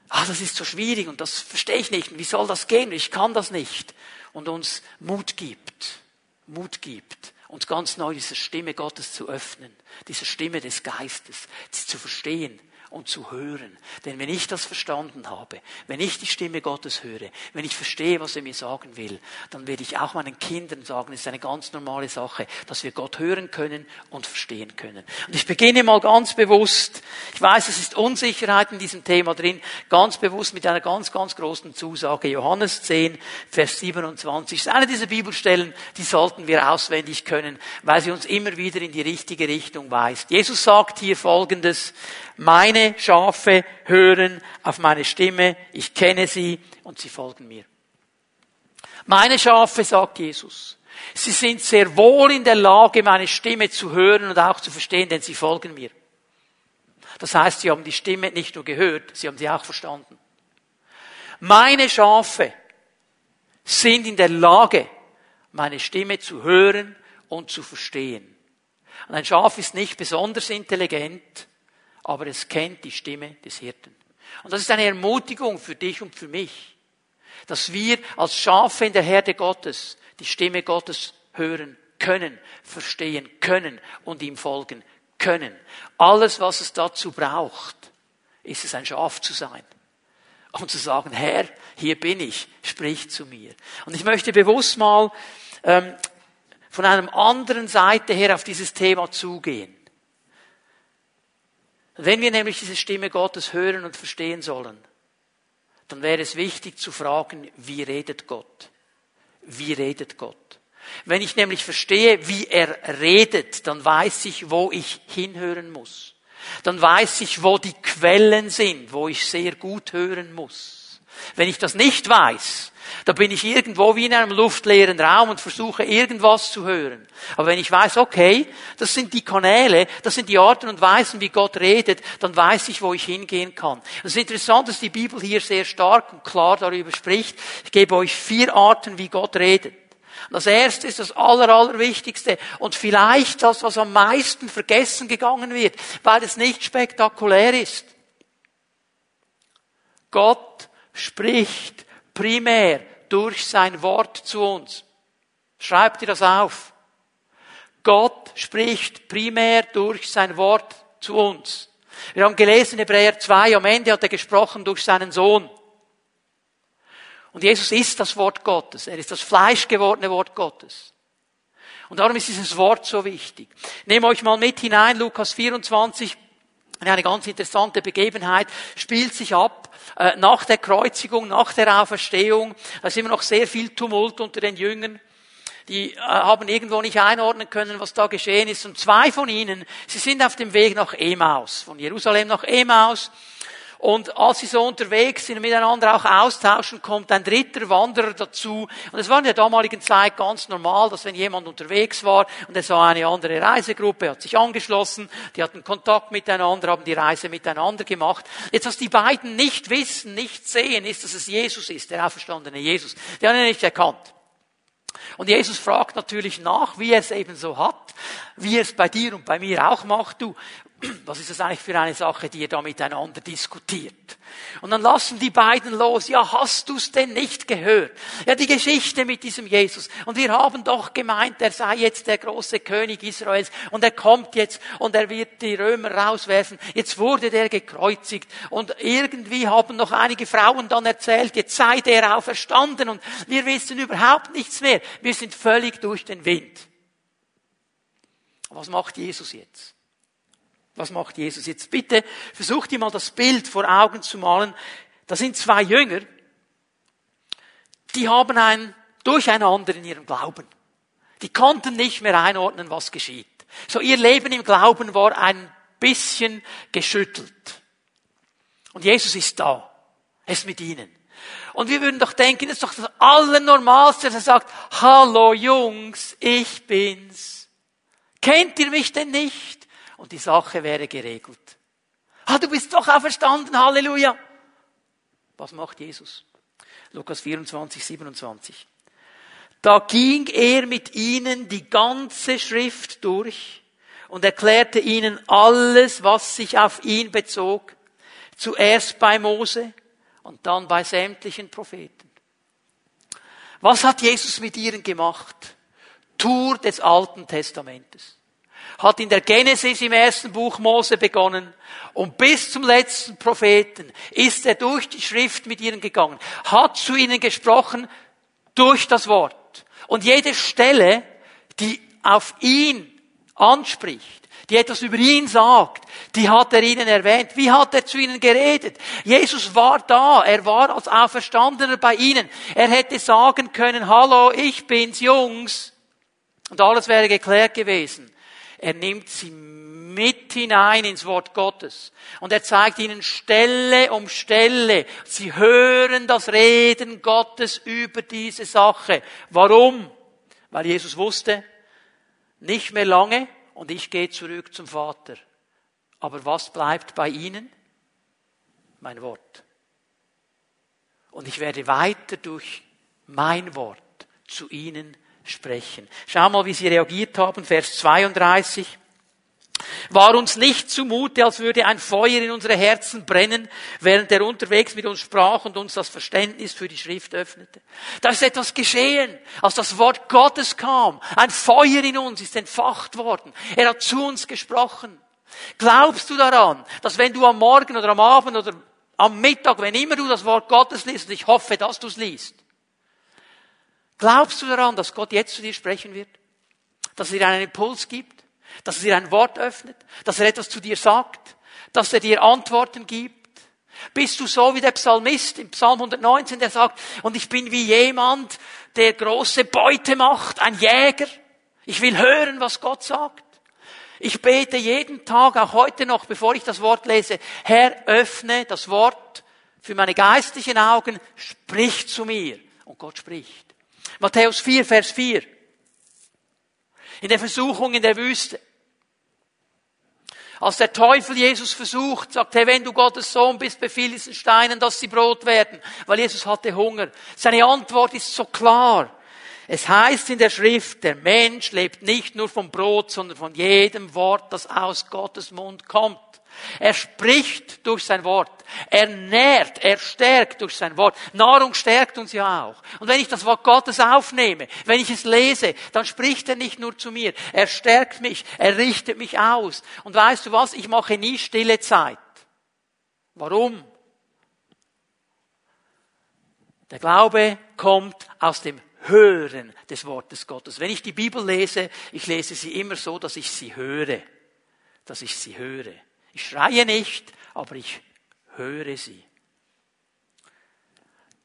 ah, das ist so schwierig und das verstehe ich nicht. Und wie soll das gehen? Ich kann das nicht. Und uns Mut gibt. Mut gibt, uns ganz neu dieser Stimme Gottes zu öffnen, dieser Stimme des Geistes, sie zu verstehen und zu hören. Denn wenn ich das verstanden habe, wenn ich die Stimme Gottes höre, wenn ich verstehe, was er mir sagen will, dann werde ich auch meinen Kindern sagen, es ist eine ganz normale Sache, dass wir Gott hören können und verstehen können. Und ich beginne mal ganz bewusst, ich weiß, es ist Unsicherheit in diesem Thema drin, ganz bewusst mit einer ganz, ganz großen Zusage. Johannes 10, Vers 27 ist eine dieser Bibelstellen, die sollten wir auswendig können, weil sie uns immer wieder in die richtige Richtung weist. Jesus sagt hier Folgendes, meine Schafe hören auf meine Stimme, ich kenne sie und sie folgen mir. Meine Schafe, sagt Jesus, sie sind sehr wohl in der Lage, meine Stimme zu hören und auch zu verstehen, denn sie folgen mir. Das heißt, sie haben die Stimme nicht nur gehört, sie haben sie auch verstanden. Meine Schafe sind in der Lage, meine Stimme zu hören und zu verstehen. Und ein Schaf ist nicht besonders intelligent, aber es kennt die Stimme des Hirten. Und das ist eine Ermutigung für dich und für mich, dass wir als Schafe in der Herde Gottes die Stimme Gottes hören können, verstehen können und ihm folgen können. Alles, was es dazu braucht, ist es ein Schaf zu sein. Und zu sagen, Herr, hier bin ich, sprich zu mir. Und ich möchte bewusst mal ähm, von einem anderen Seite her auf dieses Thema zugehen. Wenn wir nämlich diese Stimme Gottes hören und verstehen sollen, dann wäre es wichtig zu fragen, wie redet Gott? Wie redet Gott? Wenn ich nämlich verstehe, wie er redet, dann weiß ich, wo ich hinhören muss. Dann weiß ich, wo die Quellen sind, wo ich sehr gut hören muss. Wenn ich das nicht weiß, da bin ich irgendwo wie in einem luftleeren Raum und versuche irgendwas zu hören. Aber wenn ich weiß, okay, das sind die Kanäle, das sind die Arten und Weisen, wie Gott redet, dann weiß ich, wo ich hingehen kann. Es ist interessant, dass die Bibel hier sehr stark und klar darüber spricht. Ich gebe euch vier Arten, wie Gott redet. Das erste ist das Aller, Allerwichtigste und vielleicht das, was am meisten vergessen gegangen wird, weil es nicht spektakulär ist. Gott spricht primär durch sein Wort zu uns. Schreibt ihr das auf. Gott spricht primär durch sein Wort zu uns. Wir haben gelesen, Hebräer 2, am Ende hat er gesprochen durch seinen Sohn. Und Jesus ist das Wort Gottes. Er ist das fleischgewordene Wort Gottes. Und darum ist dieses Wort so wichtig. Nehmt euch mal mit hinein, Lukas 24, eine ganz interessante Begebenheit spielt sich ab äh, nach der Kreuzigung, nach der Auferstehung. Da ist immer noch sehr viel Tumult unter den Jüngern. Die äh, haben irgendwo nicht einordnen können, was da geschehen ist. Und zwei von ihnen, sie sind auf dem Weg nach Emaus, von Jerusalem nach Emaus. Und als sie so unterwegs sind und miteinander auch austauschen, kommt ein dritter Wanderer dazu. Und es war in der damaligen Zeit ganz normal, dass wenn jemand unterwegs war und er sah eine andere Reisegruppe, hat sich angeschlossen, die hatten Kontakt miteinander, haben die Reise miteinander gemacht. Jetzt, was die beiden nicht wissen, nicht sehen, ist, dass es Jesus ist, der auferstandene Jesus. Die haben ihn nicht erkannt. Und Jesus fragt natürlich nach, wie er es eben so hat, wie er es bei dir und bei mir auch macht. Du, was ist das eigentlich für eine Sache, die ihr da miteinander diskutiert? Und dann lassen die beiden los. Ja, hast du's denn nicht gehört? Ja, die Geschichte mit diesem Jesus. Und wir haben doch gemeint, er sei jetzt der große König Israels und er kommt jetzt und er wird die Römer rauswerfen. Jetzt wurde der gekreuzigt und irgendwie haben noch einige Frauen dann erzählt, jetzt sei der auferstanden und wir wissen überhaupt nichts mehr. Wir sind völlig durch den Wind. Was macht Jesus jetzt? Was macht Jesus jetzt? Bitte versucht ihr mal das Bild vor Augen zu malen. Da sind zwei Jünger, die haben ein Durcheinander in ihrem Glauben. Die konnten nicht mehr einordnen, was geschieht. So ihr Leben im Glauben war ein bisschen geschüttelt. Und Jesus ist da. Er ist mit ihnen. Und wir würden doch denken, das ist doch das Allernormalste, dass er sagt, hallo Jungs, ich bin's. Kennt ihr mich denn nicht? Und die Sache wäre geregelt. Ah, du bist doch auferstanden, Halleluja. Was macht Jesus? Lukas 24, 27. Da ging er mit ihnen die ganze Schrift durch und erklärte ihnen alles, was sich auf ihn bezog. Zuerst bei Mose und dann bei sämtlichen Propheten. Was hat Jesus mit ihnen gemacht? Struktur des Alten Testamentes. Hat in der Genesis im ersten Buch Mose begonnen und bis zum letzten Propheten ist er durch die Schrift mit ihnen gegangen, hat zu ihnen gesprochen durch das Wort. Und jede Stelle, die auf ihn anspricht, die etwas über ihn sagt, die hat er ihnen erwähnt. Wie hat er zu ihnen geredet? Jesus war da, er war als Auferstandener bei ihnen. Er hätte sagen können, hallo, ich bin's, Jungs. Und alles wäre geklärt gewesen. Er nimmt sie mit hinein ins Wort Gottes. Und er zeigt ihnen Stelle um Stelle. Sie hören das Reden Gottes über diese Sache. Warum? Weil Jesus wusste, nicht mehr lange, und ich gehe zurück zum Vater. Aber was bleibt bei ihnen? Mein Wort. Und ich werde weiter durch mein Wort zu ihnen sprechen. Schau mal, wie sie reagiert haben. Vers 32. War uns nicht zumute, als würde ein Feuer in unsere Herzen brennen, während er unterwegs mit uns sprach und uns das Verständnis für die Schrift öffnete. Da ist etwas geschehen, als das Wort Gottes kam. Ein Feuer in uns ist entfacht worden. Er hat zu uns gesprochen. Glaubst du daran, dass wenn du am Morgen oder am Abend oder am Mittag, wenn immer du das Wort Gottes liest, und ich hoffe, dass du es liest, glaubst du daran, dass Gott jetzt zu dir sprechen wird? Dass er dir einen Impuls gibt? dass er dir ein Wort öffnet, dass er etwas zu dir sagt, dass er dir Antworten gibt. Bist du so wie der Psalmist im Psalm 119, der sagt, und ich bin wie jemand, der große Beute macht, ein Jäger. Ich will hören, was Gott sagt. Ich bete jeden Tag, auch heute noch, bevor ich das Wort lese, Herr, öffne das Wort für meine geistlichen Augen, sprich zu mir. Und Gott spricht. Matthäus 4, Vers 4 in der Versuchung in der Wüste. Als der Teufel Jesus versucht, sagt, hey, wenn du Gottes Sohn bist, befiehl diesen Steinen, dass sie Brot werden, weil Jesus hatte Hunger. Seine Antwort ist so klar. Es heißt in der Schrift, der Mensch lebt nicht nur vom Brot, sondern von jedem Wort, das aus Gottes Mund kommt. Er spricht durch sein Wort. Er nährt, er stärkt durch sein Wort. Nahrung stärkt uns ja auch. Und wenn ich das Wort Gottes aufnehme, wenn ich es lese, dann spricht er nicht nur zu mir. Er stärkt mich, er richtet mich aus. Und weißt du was? Ich mache nie stille Zeit. Warum? Der Glaube kommt aus dem Hören des Wortes Gottes. Wenn ich die Bibel lese, ich lese sie immer so, dass ich sie höre. Dass ich sie höre. Ich schreie nicht, aber ich höre sie.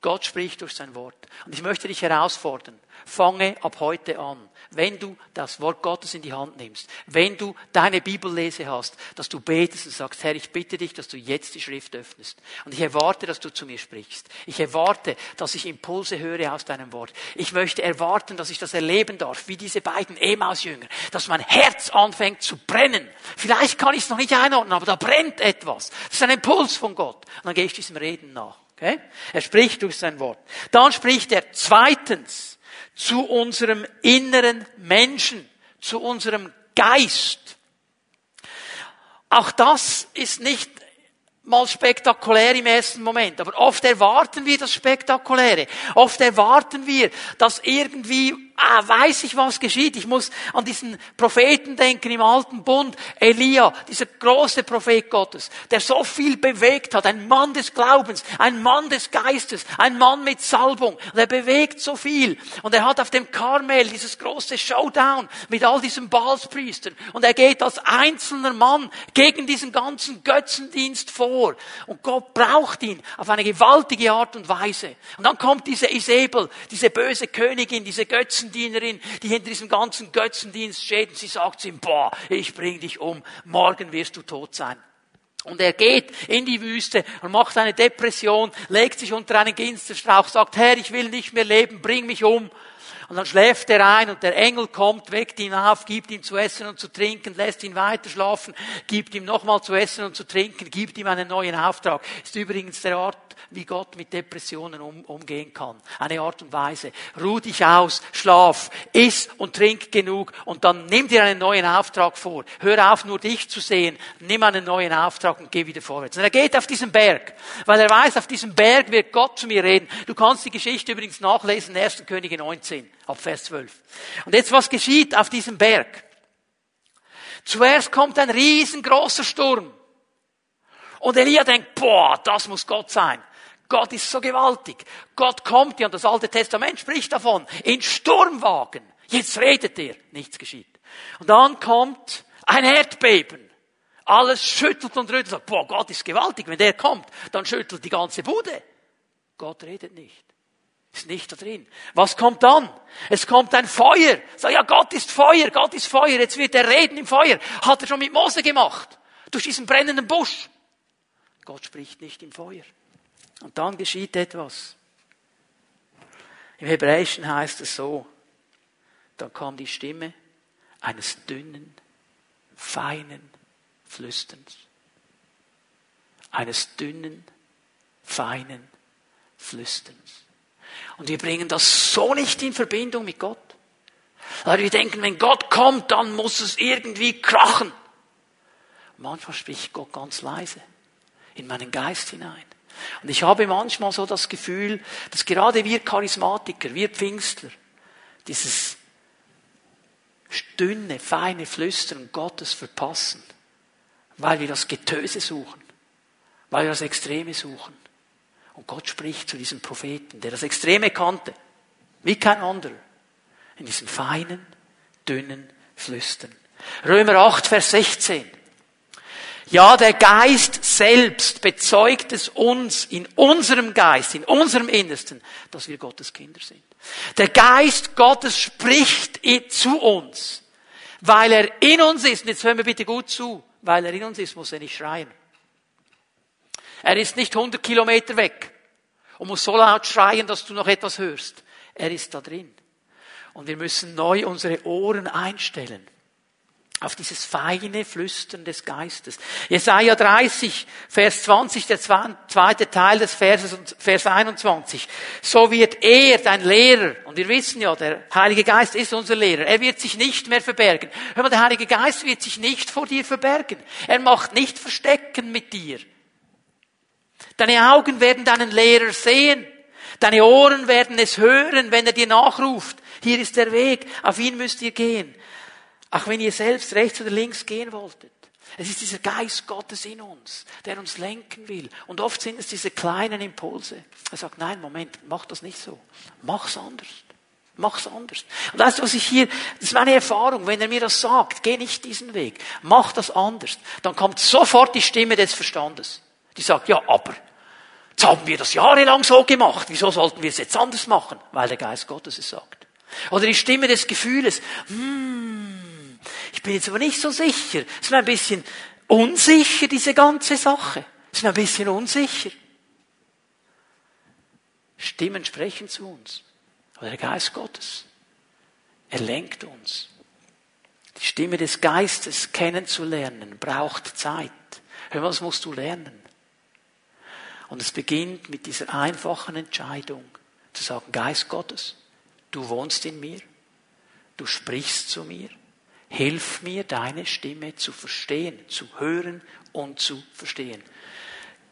Gott spricht durch sein Wort. Und ich möchte dich herausfordern. Fange ab heute an, wenn du das Wort Gottes in die Hand nimmst, wenn du deine Bibellese hast, dass du betest und sagst, Herr, ich bitte dich, dass du jetzt die Schrift öffnest. Und ich erwarte, dass du zu mir sprichst. Ich erwarte, dass ich Impulse höre aus deinem Wort. Ich möchte erwarten, dass ich das erleben darf, wie diese beiden Emaus-Jünger, dass mein Herz anfängt zu brennen. Vielleicht kann ich es noch nicht einordnen, aber da brennt etwas. Das ist ein Impuls von Gott. Und dann gehe ich diesem Reden nach. Okay? Er spricht durch sein Wort. Dann spricht er zweitens zu unserem inneren Menschen, zu unserem Geist. Auch das ist nicht mal spektakulär im ersten Moment. Aber oft erwarten wir das Spektakuläre. Oft erwarten wir, dass irgendwie, ah, weiß ich, was geschieht. Ich muss an diesen Propheten denken im alten Bund. Elia, dieser große Prophet Gottes, der so viel bewegt hat. Ein Mann des Glaubens, ein Mann des Geistes, ein Mann mit Salbung. Und er bewegt so viel. Und er hat auf dem Karmel dieses große Showdown mit all diesen Baalspriestern. Und er geht als einzelner Mann gegen diesen ganzen Götzendienst vor. Und Gott braucht ihn auf eine gewaltige Art und Weise. Und dann kommt diese Isabel, diese böse Königin, diese Götzendienerin, die hinter diesem ganzen Götzendienst steht und sie sagt zu ihm, boah, ich bring dich um, morgen wirst du tot sein. Und er geht in die Wüste und macht eine Depression, legt sich unter einen Ginsterstrauch, sagt, Herr, ich will nicht mehr leben, bring mich um. Und dann schläft er ein und der Engel kommt, weckt ihn auf, gibt ihm zu essen und zu trinken, lässt ihn weiter schlafen, gibt ihm nochmal zu essen und zu trinken, gibt ihm einen neuen Auftrag. Ist übrigens der Art, wie Gott mit Depressionen um, umgehen kann. Eine Art und Weise. Ruh dich aus, schlaf, iss und trink genug und dann nimm dir einen neuen Auftrag vor. Hör auf, nur dich zu sehen. Nimm einen neuen Auftrag und geh wieder vorwärts. Und er geht auf diesen Berg, weil er weiß, auf diesem Berg wird Gott zu mir reden. Du kannst die Geschichte übrigens nachlesen, 1. Könige 19. ab Vers 12. Und jetzt was geschieht auf diesem Berg? Zuerst kommt ein riesengroßer Sturm. Und Elia denkt, boah, das muss Gott sein. Gott ist so gewaltig. Gott kommt, ja, und das Alte Testament spricht davon, in Sturmwagen. Jetzt redet er. Nichts geschieht. Und dann kommt ein Erdbeben. Alles schüttelt und rüttelt. Boah, Gott ist gewaltig. Wenn der kommt, dann schüttelt die ganze Bude. Gott redet nicht. Ist nicht da drin. Was kommt dann? Es kommt ein Feuer. Sag, ja, Gott ist Feuer, Gott ist Feuer. Jetzt wird er reden im Feuer. Hat er schon mit Mose gemacht. Durch diesen brennenden Busch. Gott spricht nicht im Feuer. Und dann geschieht etwas. Im Hebräischen heißt es so, dann kam die Stimme eines dünnen, feinen Flüsterns. Eines dünnen, feinen Flüsterns. Und wir bringen das so nicht in Verbindung mit Gott. Weil wir denken, wenn Gott kommt, dann muss es irgendwie krachen. Manchmal spricht Gott ganz leise in meinen Geist hinein. Und ich habe manchmal so das Gefühl, dass gerade wir Charismatiker, wir Pfingstler, dieses dünne, feine Flüstern Gottes verpassen, weil wir das Getöse suchen, weil wir das Extreme suchen. Und Gott spricht zu diesem Propheten, der das Extreme kannte, wie kein anderer, in diesem feinen, dünnen Flüstern. Römer 8, Vers 16. Ja, der Geist selbst bezeugt es uns in unserem Geist, in unserem Innersten, dass wir Gottes Kinder sind. Der Geist Gottes spricht zu uns, weil er in uns ist. Und jetzt hören wir bitte gut zu. Weil er in uns ist, muss er nicht schreien. Er ist nicht 100 Kilometer weg und muss so laut schreien, dass du noch etwas hörst. Er ist da drin. Und wir müssen neu unsere Ohren einstellen auf dieses feine Flüstern des Geistes. Jesaja 30, Vers 20, der zweite Teil des Verses, Vers 21. So wird er, dein Lehrer, und wir wissen ja, der Heilige Geist ist unser Lehrer, er wird sich nicht mehr verbergen. Hör mal, der Heilige Geist wird sich nicht vor dir verbergen. Er macht nicht Verstecken mit dir. Deine Augen werden deinen Lehrer sehen. Deine Ohren werden es hören, wenn er dir nachruft. Hier ist der Weg, auf ihn müsst ihr gehen. Auch wenn ihr selbst rechts oder links gehen wolltet. Es ist dieser Geist Gottes in uns, der uns lenken will. Und oft sind es diese kleinen Impulse. Er sagt, nein, Moment, mach das nicht so. Mach's anders. Mach's anders. Und weißt du, was ich hier, das ist meine Erfahrung, wenn er mir das sagt, geh nicht diesen Weg, mach das anders, dann kommt sofort die Stimme des Verstandes. Die sagt, ja, aber, jetzt haben wir das jahrelang so gemacht, wieso sollten wir es jetzt anders machen? Weil der Geist Gottes es sagt. Oder die Stimme des Gefühles, hmm, ich bin jetzt aber nicht so sicher. Es ist mir ein bisschen unsicher, diese ganze Sache. Es ist mir ein bisschen unsicher. Stimmen sprechen zu uns. Aber der Geist Gottes, er lenkt uns. Die Stimme des Geistes kennenzulernen braucht Zeit. Hör mal, was musst du lernen? Und es beginnt mit dieser einfachen Entscheidung zu sagen, Geist Gottes, du wohnst in mir, du sprichst zu mir, Hilf mir, deine Stimme zu verstehen, zu hören und zu verstehen.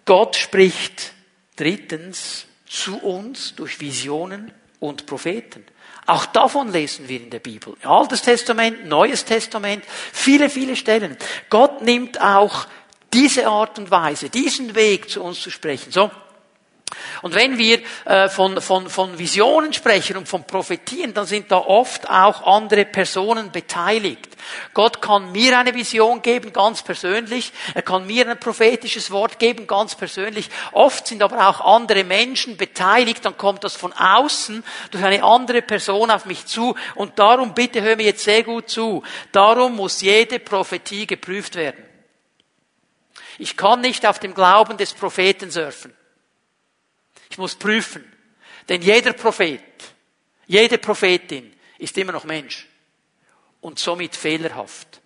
Gott spricht drittens zu uns durch Visionen und Propheten. Auch davon lesen wir in der Bibel. Altes Testament, Neues Testament, viele, viele Stellen. Gott nimmt auch diese Art und Weise, diesen Weg zu uns zu sprechen. So, und wenn wir äh, von, von, von Visionen sprechen und von Prophetien, dann sind da oft auch andere Personen beteiligt. Gott kann mir eine Vision geben, ganz persönlich. Er kann mir ein prophetisches Wort geben, ganz persönlich. Oft sind aber auch andere Menschen beteiligt, dann kommt das von außen durch eine andere Person auf mich zu. Und darum, bitte hör mir jetzt sehr gut zu, darum muss jede Prophetie geprüft werden. Ich kann nicht auf dem Glauben des Propheten surfen. Ich muss prüfen. Denn jeder Prophet, jede Prophetin ist immer noch Mensch und somit fehlerhaft.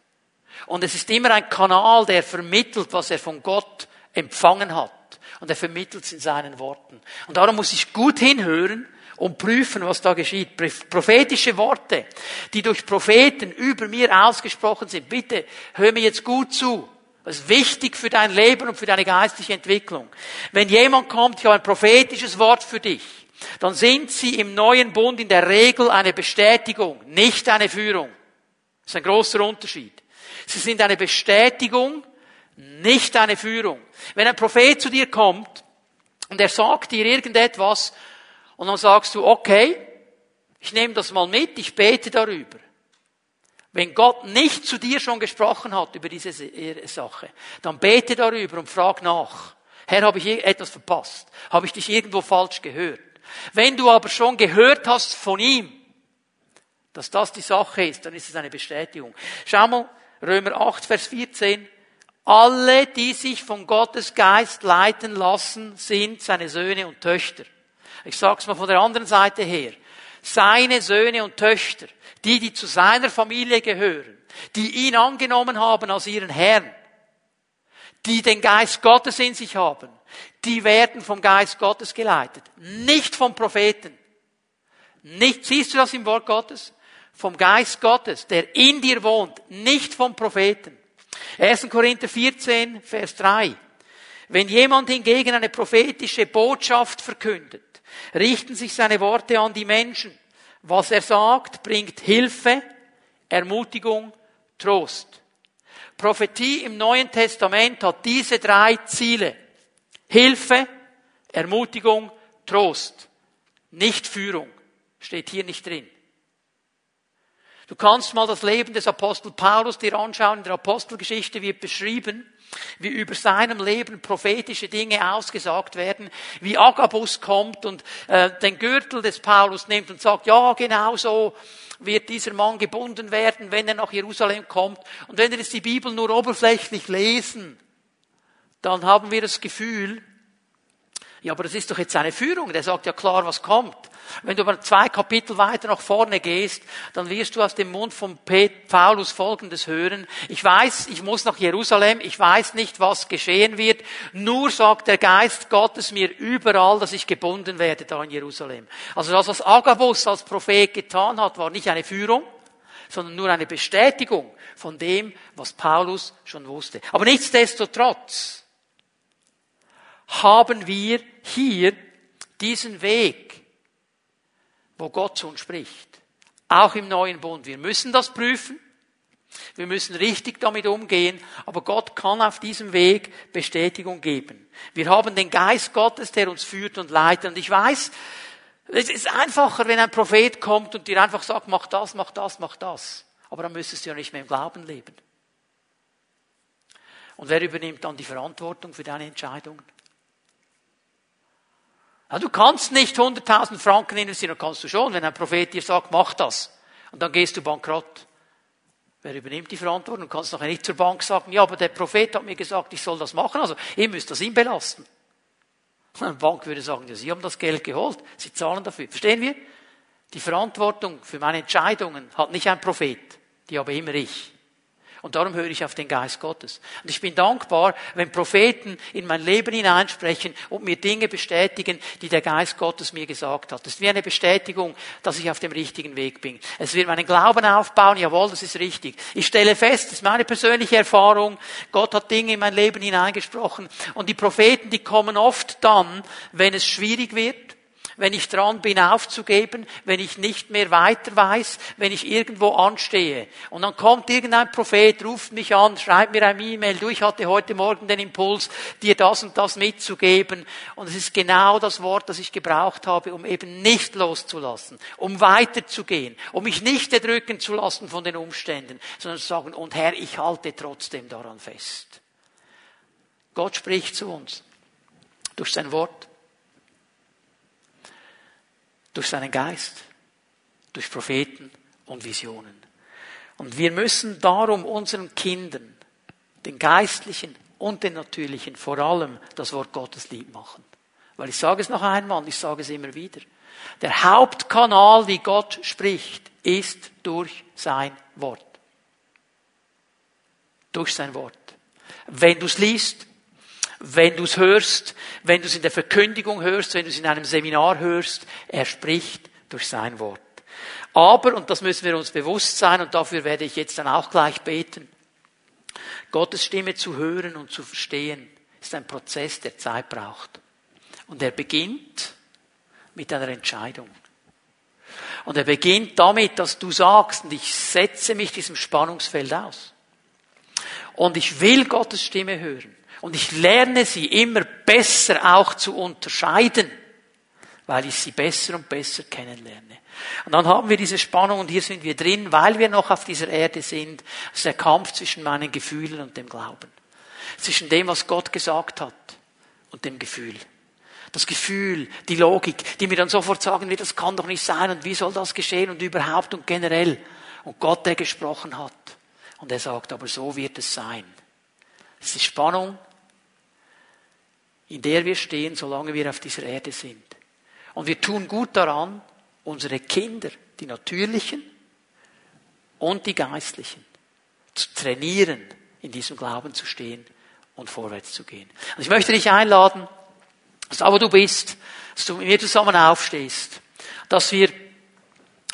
Und es ist immer ein Kanal, der vermittelt, was er von Gott empfangen hat. Und er vermittelt es in seinen Worten. Und darum muss ich gut hinhören und prüfen, was da geschieht. Prophetische Worte, die durch Propheten über mir ausgesprochen sind. Bitte hör mir jetzt gut zu. Das ist wichtig für dein Leben und für deine geistliche Entwicklung. Wenn jemand kommt, ich habe ein prophetisches Wort für dich. dann sind sie im neuen Bund in der Regel eine Bestätigung, nicht eine Führung. Das ist ein großer Unterschied. Sie sind eine Bestätigung, nicht eine Führung. Wenn ein Prophet zu dir kommt und er sagt dir irgendetwas und dann sagst du, okay, ich nehme das mal mit, ich bete darüber. Wenn Gott nicht zu dir schon gesprochen hat über diese Sache, dann bete darüber und frag nach. Herr, habe ich etwas verpasst? Habe ich dich irgendwo falsch gehört? Wenn du aber schon gehört hast von ihm, dass das die Sache ist, dann ist es eine Bestätigung. Schau mal, Römer 8, Vers 14. Alle, die sich von Gottes Geist leiten lassen, sind seine Söhne und Töchter. Ich sag's mal von der anderen Seite her. Seine Söhne und Töchter, die, die zu seiner Familie gehören, die ihn angenommen haben als ihren Herrn, die den Geist Gottes in sich haben, die werden vom Geist Gottes geleitet, nicht vom Propheten. Nicht, siehst du das im Wort Gottes? Vom Geist Gottes, der in dir wohnt, nicht vom Propheten. 1. Korinther 14, Vers 3. Wenn jemand hingegen eine prophetische Botschaft verkündet, richten sich seine Worte an die Menschen. Was er sagt, bringt Hilfe, Ermutigung, Trost. Prophetie im Neuen Testament hat diese drei Ziele. Hilfe, Ermutigung, Trost. Nicht Führung. Steht hier nicht drin. Du kannst mal das Leben des Apostel Paulus dir anschauen. In der Apostelgeschichte wird beschrieben, wie über seinem Leben prophetische Dinge ausgesagt werden, wie Agabus kommt und äh, den Gürtel des Paulus nimmt und sagt, ja, genau so wird dieser Mann gebunden werden, wenn er nach Jerusalem kommt. Und wenn wir jetzt die Bibel nur oberflächlich lesen, dann haben wir das Gefühl, ja, aber das ist doch jetzt eine Führung. Der sagt ja klar, was kommt. Wenn du aber zwei Kapitel weiter nach vorne gehst, dann wirst du aus dem Mund von Paulus Folgendes hören. Ich weiß, ich muss nach Jerusalem. Ich weiß nicht, was geschehen wird. Nur sagt der Geist Gottes mir überall, dass ich gebunden werde da in Jerusalem. Also das, was Agabus als Prophet getan hat, war nicht eine Führung, sondern nur eine Bestätigung von dem, was Paulus schon wusste. Aber nichtsdestotrotz, haben wir hier diesen Weg, wo Gott zu uns spricht. Auch im neuen Bund. Wir müssen das prüfen. Wir müssen richtig damit umgehen, aber Gott kann auf diesem Weg Bestätigung geben. Wir haben den Geist Gottes, der uns führt und leitet. Und ich weiß, es ist einfacher, wenn ein Prophet kommt und dir einfach sagt, mach das, mach das, mach das. Aber dann müsstest du ja nicht mehr im Glauben leben. Und wer übernimmt dann die Verantwortung für deine Entscheidungen? Ja, du kannst nicht 100.000 Franken investieren, kannst du schon, wenn ein Prophet dir sagt, mach das. Und dann gehst du bankrott. Wer übernimmt die Verantwortung? Du kannst nachher nicht zur Bank sagen, ja, aber der Prophet hat mir gesagt, ich soll das machen, also ihr müsst das ihm belasten. Eine Bank würde sagen, ja, Sie haben das Geld geholt, Sie zahlen dafür. Verstehen wir? Die Verantwortung für meine Entscheidungen hat nicht ein Prophet, die habe immer ich. Und darum höre ich auf den Geist Gottes. Und ich bin dankbar, wenn Propheten in mein Leben hineinsprechen und mir Dinge bestätigen, die der Geist Gottes mir gesagt hat. Das ist wie eine Bestätigung, dass ich auf dem richtigen Weg bin. Es wird meinen Glauben aufbauen, jawohl, das ist richtig. Ich stelle fest, das ist meine persönliche Erfahrung, Gott hat Dinge in mein Leben hineingesprochen. Und die Propheten, die kommen oft dann, wenn es schwierig wird, wenn ich dran bin aufzugeben, wenn ich nicht mehr weiter weiß, wenn ich irgendwo anstehe. Und dann kommt irgendein Prophet, ruft mich an, schreibt mir ein E-Mail, du, ich hatte heute Morgen den Impuls, dir das und das mitzugeben. Und es ist genau das Wort, das ich gebraucht habe, um eben nicht loszulassen, um weiterzugehen, um mich nicht erdrücken zu lassen von den Umständen, sondern zu sagen, und Herr, ich halte trotzdem daran fest. Gott spricht zu uns durch sein Wort durch seinen Geist, durch Propheten und Visionen. Und wir müssen darum unseren Kindern, den geistlichen und den natürlichen, vor allem das Wort Gottes lieb machen. Weil ich sage es noch einmal, ich sage es immer wieder. Der Hauptkanal, wie Gott spricht, ist durch sein Wort. Durch sein Wort. Wenn du es liest, wenn du es hörst, wenn du es in der Verkündigung hörst, wenn du es in einem Seminar hörst, er spricht durch sein Wort. Aber, und das müssen wir uns bewusst sein, und dafür werde ich jetzt dann auch gleich beten, Gottes Stimme zu hören und zu verstehen, ist ein Prozess, der Zeit braucht. Und er beginnt mit einer Entscheidung. Und er beginnt damit, dass du sagst, und ich setze mich diesem Spannungsfeld aus. Und ich will Gottes Stimme hören. Und ich lerne sie immer besser auch zu unterscheiden, weil ich sie besser und besser kennenlerne. Und dann haben wir diese Spannung und hier sind wir drin, weil wir noch auf dieser Erde sind. Das ist der Kampf zwischen meinen Gefühlen und dem Glauben. Zwischen dem, was Gott gesagt hat und dem Gefühl. Das Gefühl, die Logik, die mir dann sofort sagen wird, das kann doch nicht sein und wie soll das geschehen und überhaupt und generell. Und Gott, der gesprochen hat. Und er sagt, aber so wird es sein. Es ist die Spannung, in der wir stehen, solange wir auf dieser Erde sind. Und wir tun gut daran, unsere Kinder, die natürlichen und die geistlichen, zu trainieren, in diesem Glauben zu stehen und vorwärts zu gehen. Und ich möchte dich einladen, dass da wo du bist, dass du mit mir zusammen aufstehst, dass wir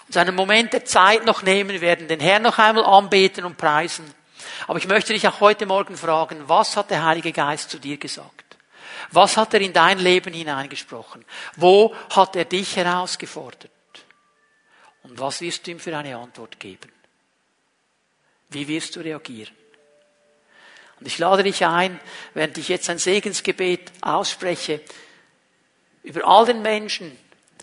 uns einen Moment der Zeit noch nehmen werden, den Herrn noch einmal anbeten und preisen. Aber ich möchte dich auch heute Morgen fragen, was hat der Heilige Geist zu dir gesagt? Was hat er in dein Leben hineingesprochen? Wo hat er dich herausgefordert? Und was wirst du ihm für eine Antwort geben? Wie wirst du reagieren? Und ich lade dich ein, während ich jetzt ein Segensgebet ausspreche, über all den Menschen,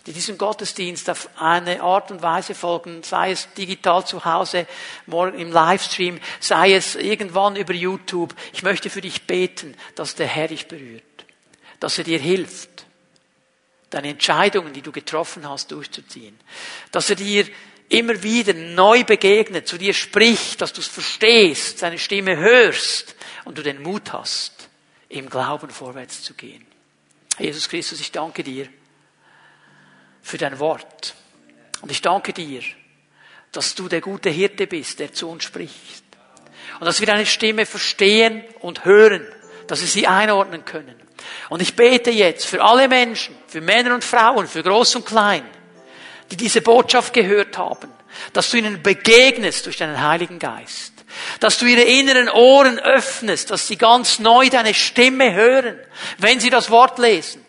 die diesem Gottesdienst auf eine Art und Weise folgen, sei es digital zu Hause, morgen im Livestream, sei es irgendwann über YouTube. Ich möchte für dich beten, dass der Herr dich berührt, dass er dir hilft, deine Entscheidungen, die du getroffen hast, durchzuziehen, dass er dir immer wieder neu begegnet, zu dir spricht, dass du es verstehst, seine Stimme hörst und du den Mut hast, im Glauben vorwärts zu gehen. Jesus Christus, ich danke dir für dein Wort. Und ich danke dir, dass du der gute Hirte bist, der zu uns spricht. Und dass wir deine Stimme verstehen und hören, dass wir sie einordnen können. Und ich bete jetzt für alle Menschen, für Männer und Frauen, für Groß und Klein, die diese Botschaft gehört haben, dass du ihnen begegnest durch deinen Heiligen Geist. Dass du ihre inneren Ohren öffnest, dass sie ganz neu deine Stimme hören, wenn sie das Wort lesen.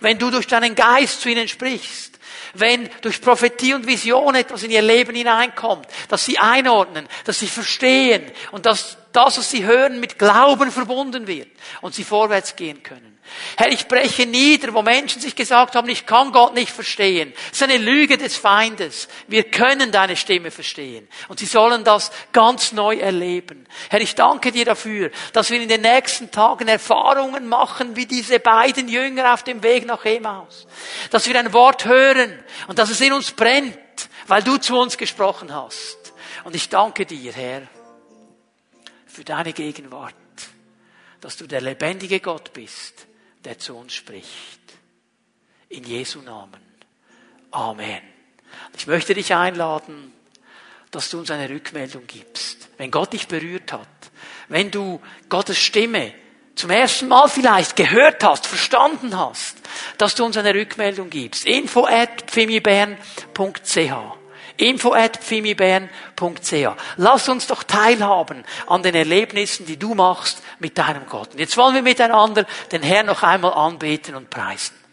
Wenn du durch deinen Geist zu ihnen sprichst. Wenn durch Prophetie und Vision etwas in ihr Leben hineinkommt, dass sie einordnen, dass sie verstehen und dass das, was sie hören, mit Glauben verbunden wird und sie vorwärts gehen können. Herr, ich breche nieder, wo Menschen sich gesagt haben, ich kann Gott nicht verstehen. Das ist eine Lüge des Feindes. Wir können deine Stimme verstehen. Und sie sollen das ganz neu erleben. Herr, ich danke dir dafür, dass wir in den nächsten Tagen Erfahrungen machen, wie diese beiden Jünger auf dem Weg nach Emaus. Dass wir ein Wort hören und dass es in uns brennt, weil du zu uns gesprochen hast. Und ich danke dir, Herr, für deine Gegenwart, dass du der lebendige Gott bist der zu uns spricht. In Jesu Namen. Amen. Ich möchte dich einladen, dass du uns eine Rückmeldung gibst. Wenn Gott dich berührt hat, wenn du Gottes Stimme zum ersten Mal vielleicht gehört hast, verstanden hast, dass du uns eine Rückmeldung gibst. Info at info at Lass uns doch teilhaben an den Erlebnissen, die du machst mit deinem Gott. Und jetzt wollen wir miteinander den Herrn noch einmal anbeten und preisen.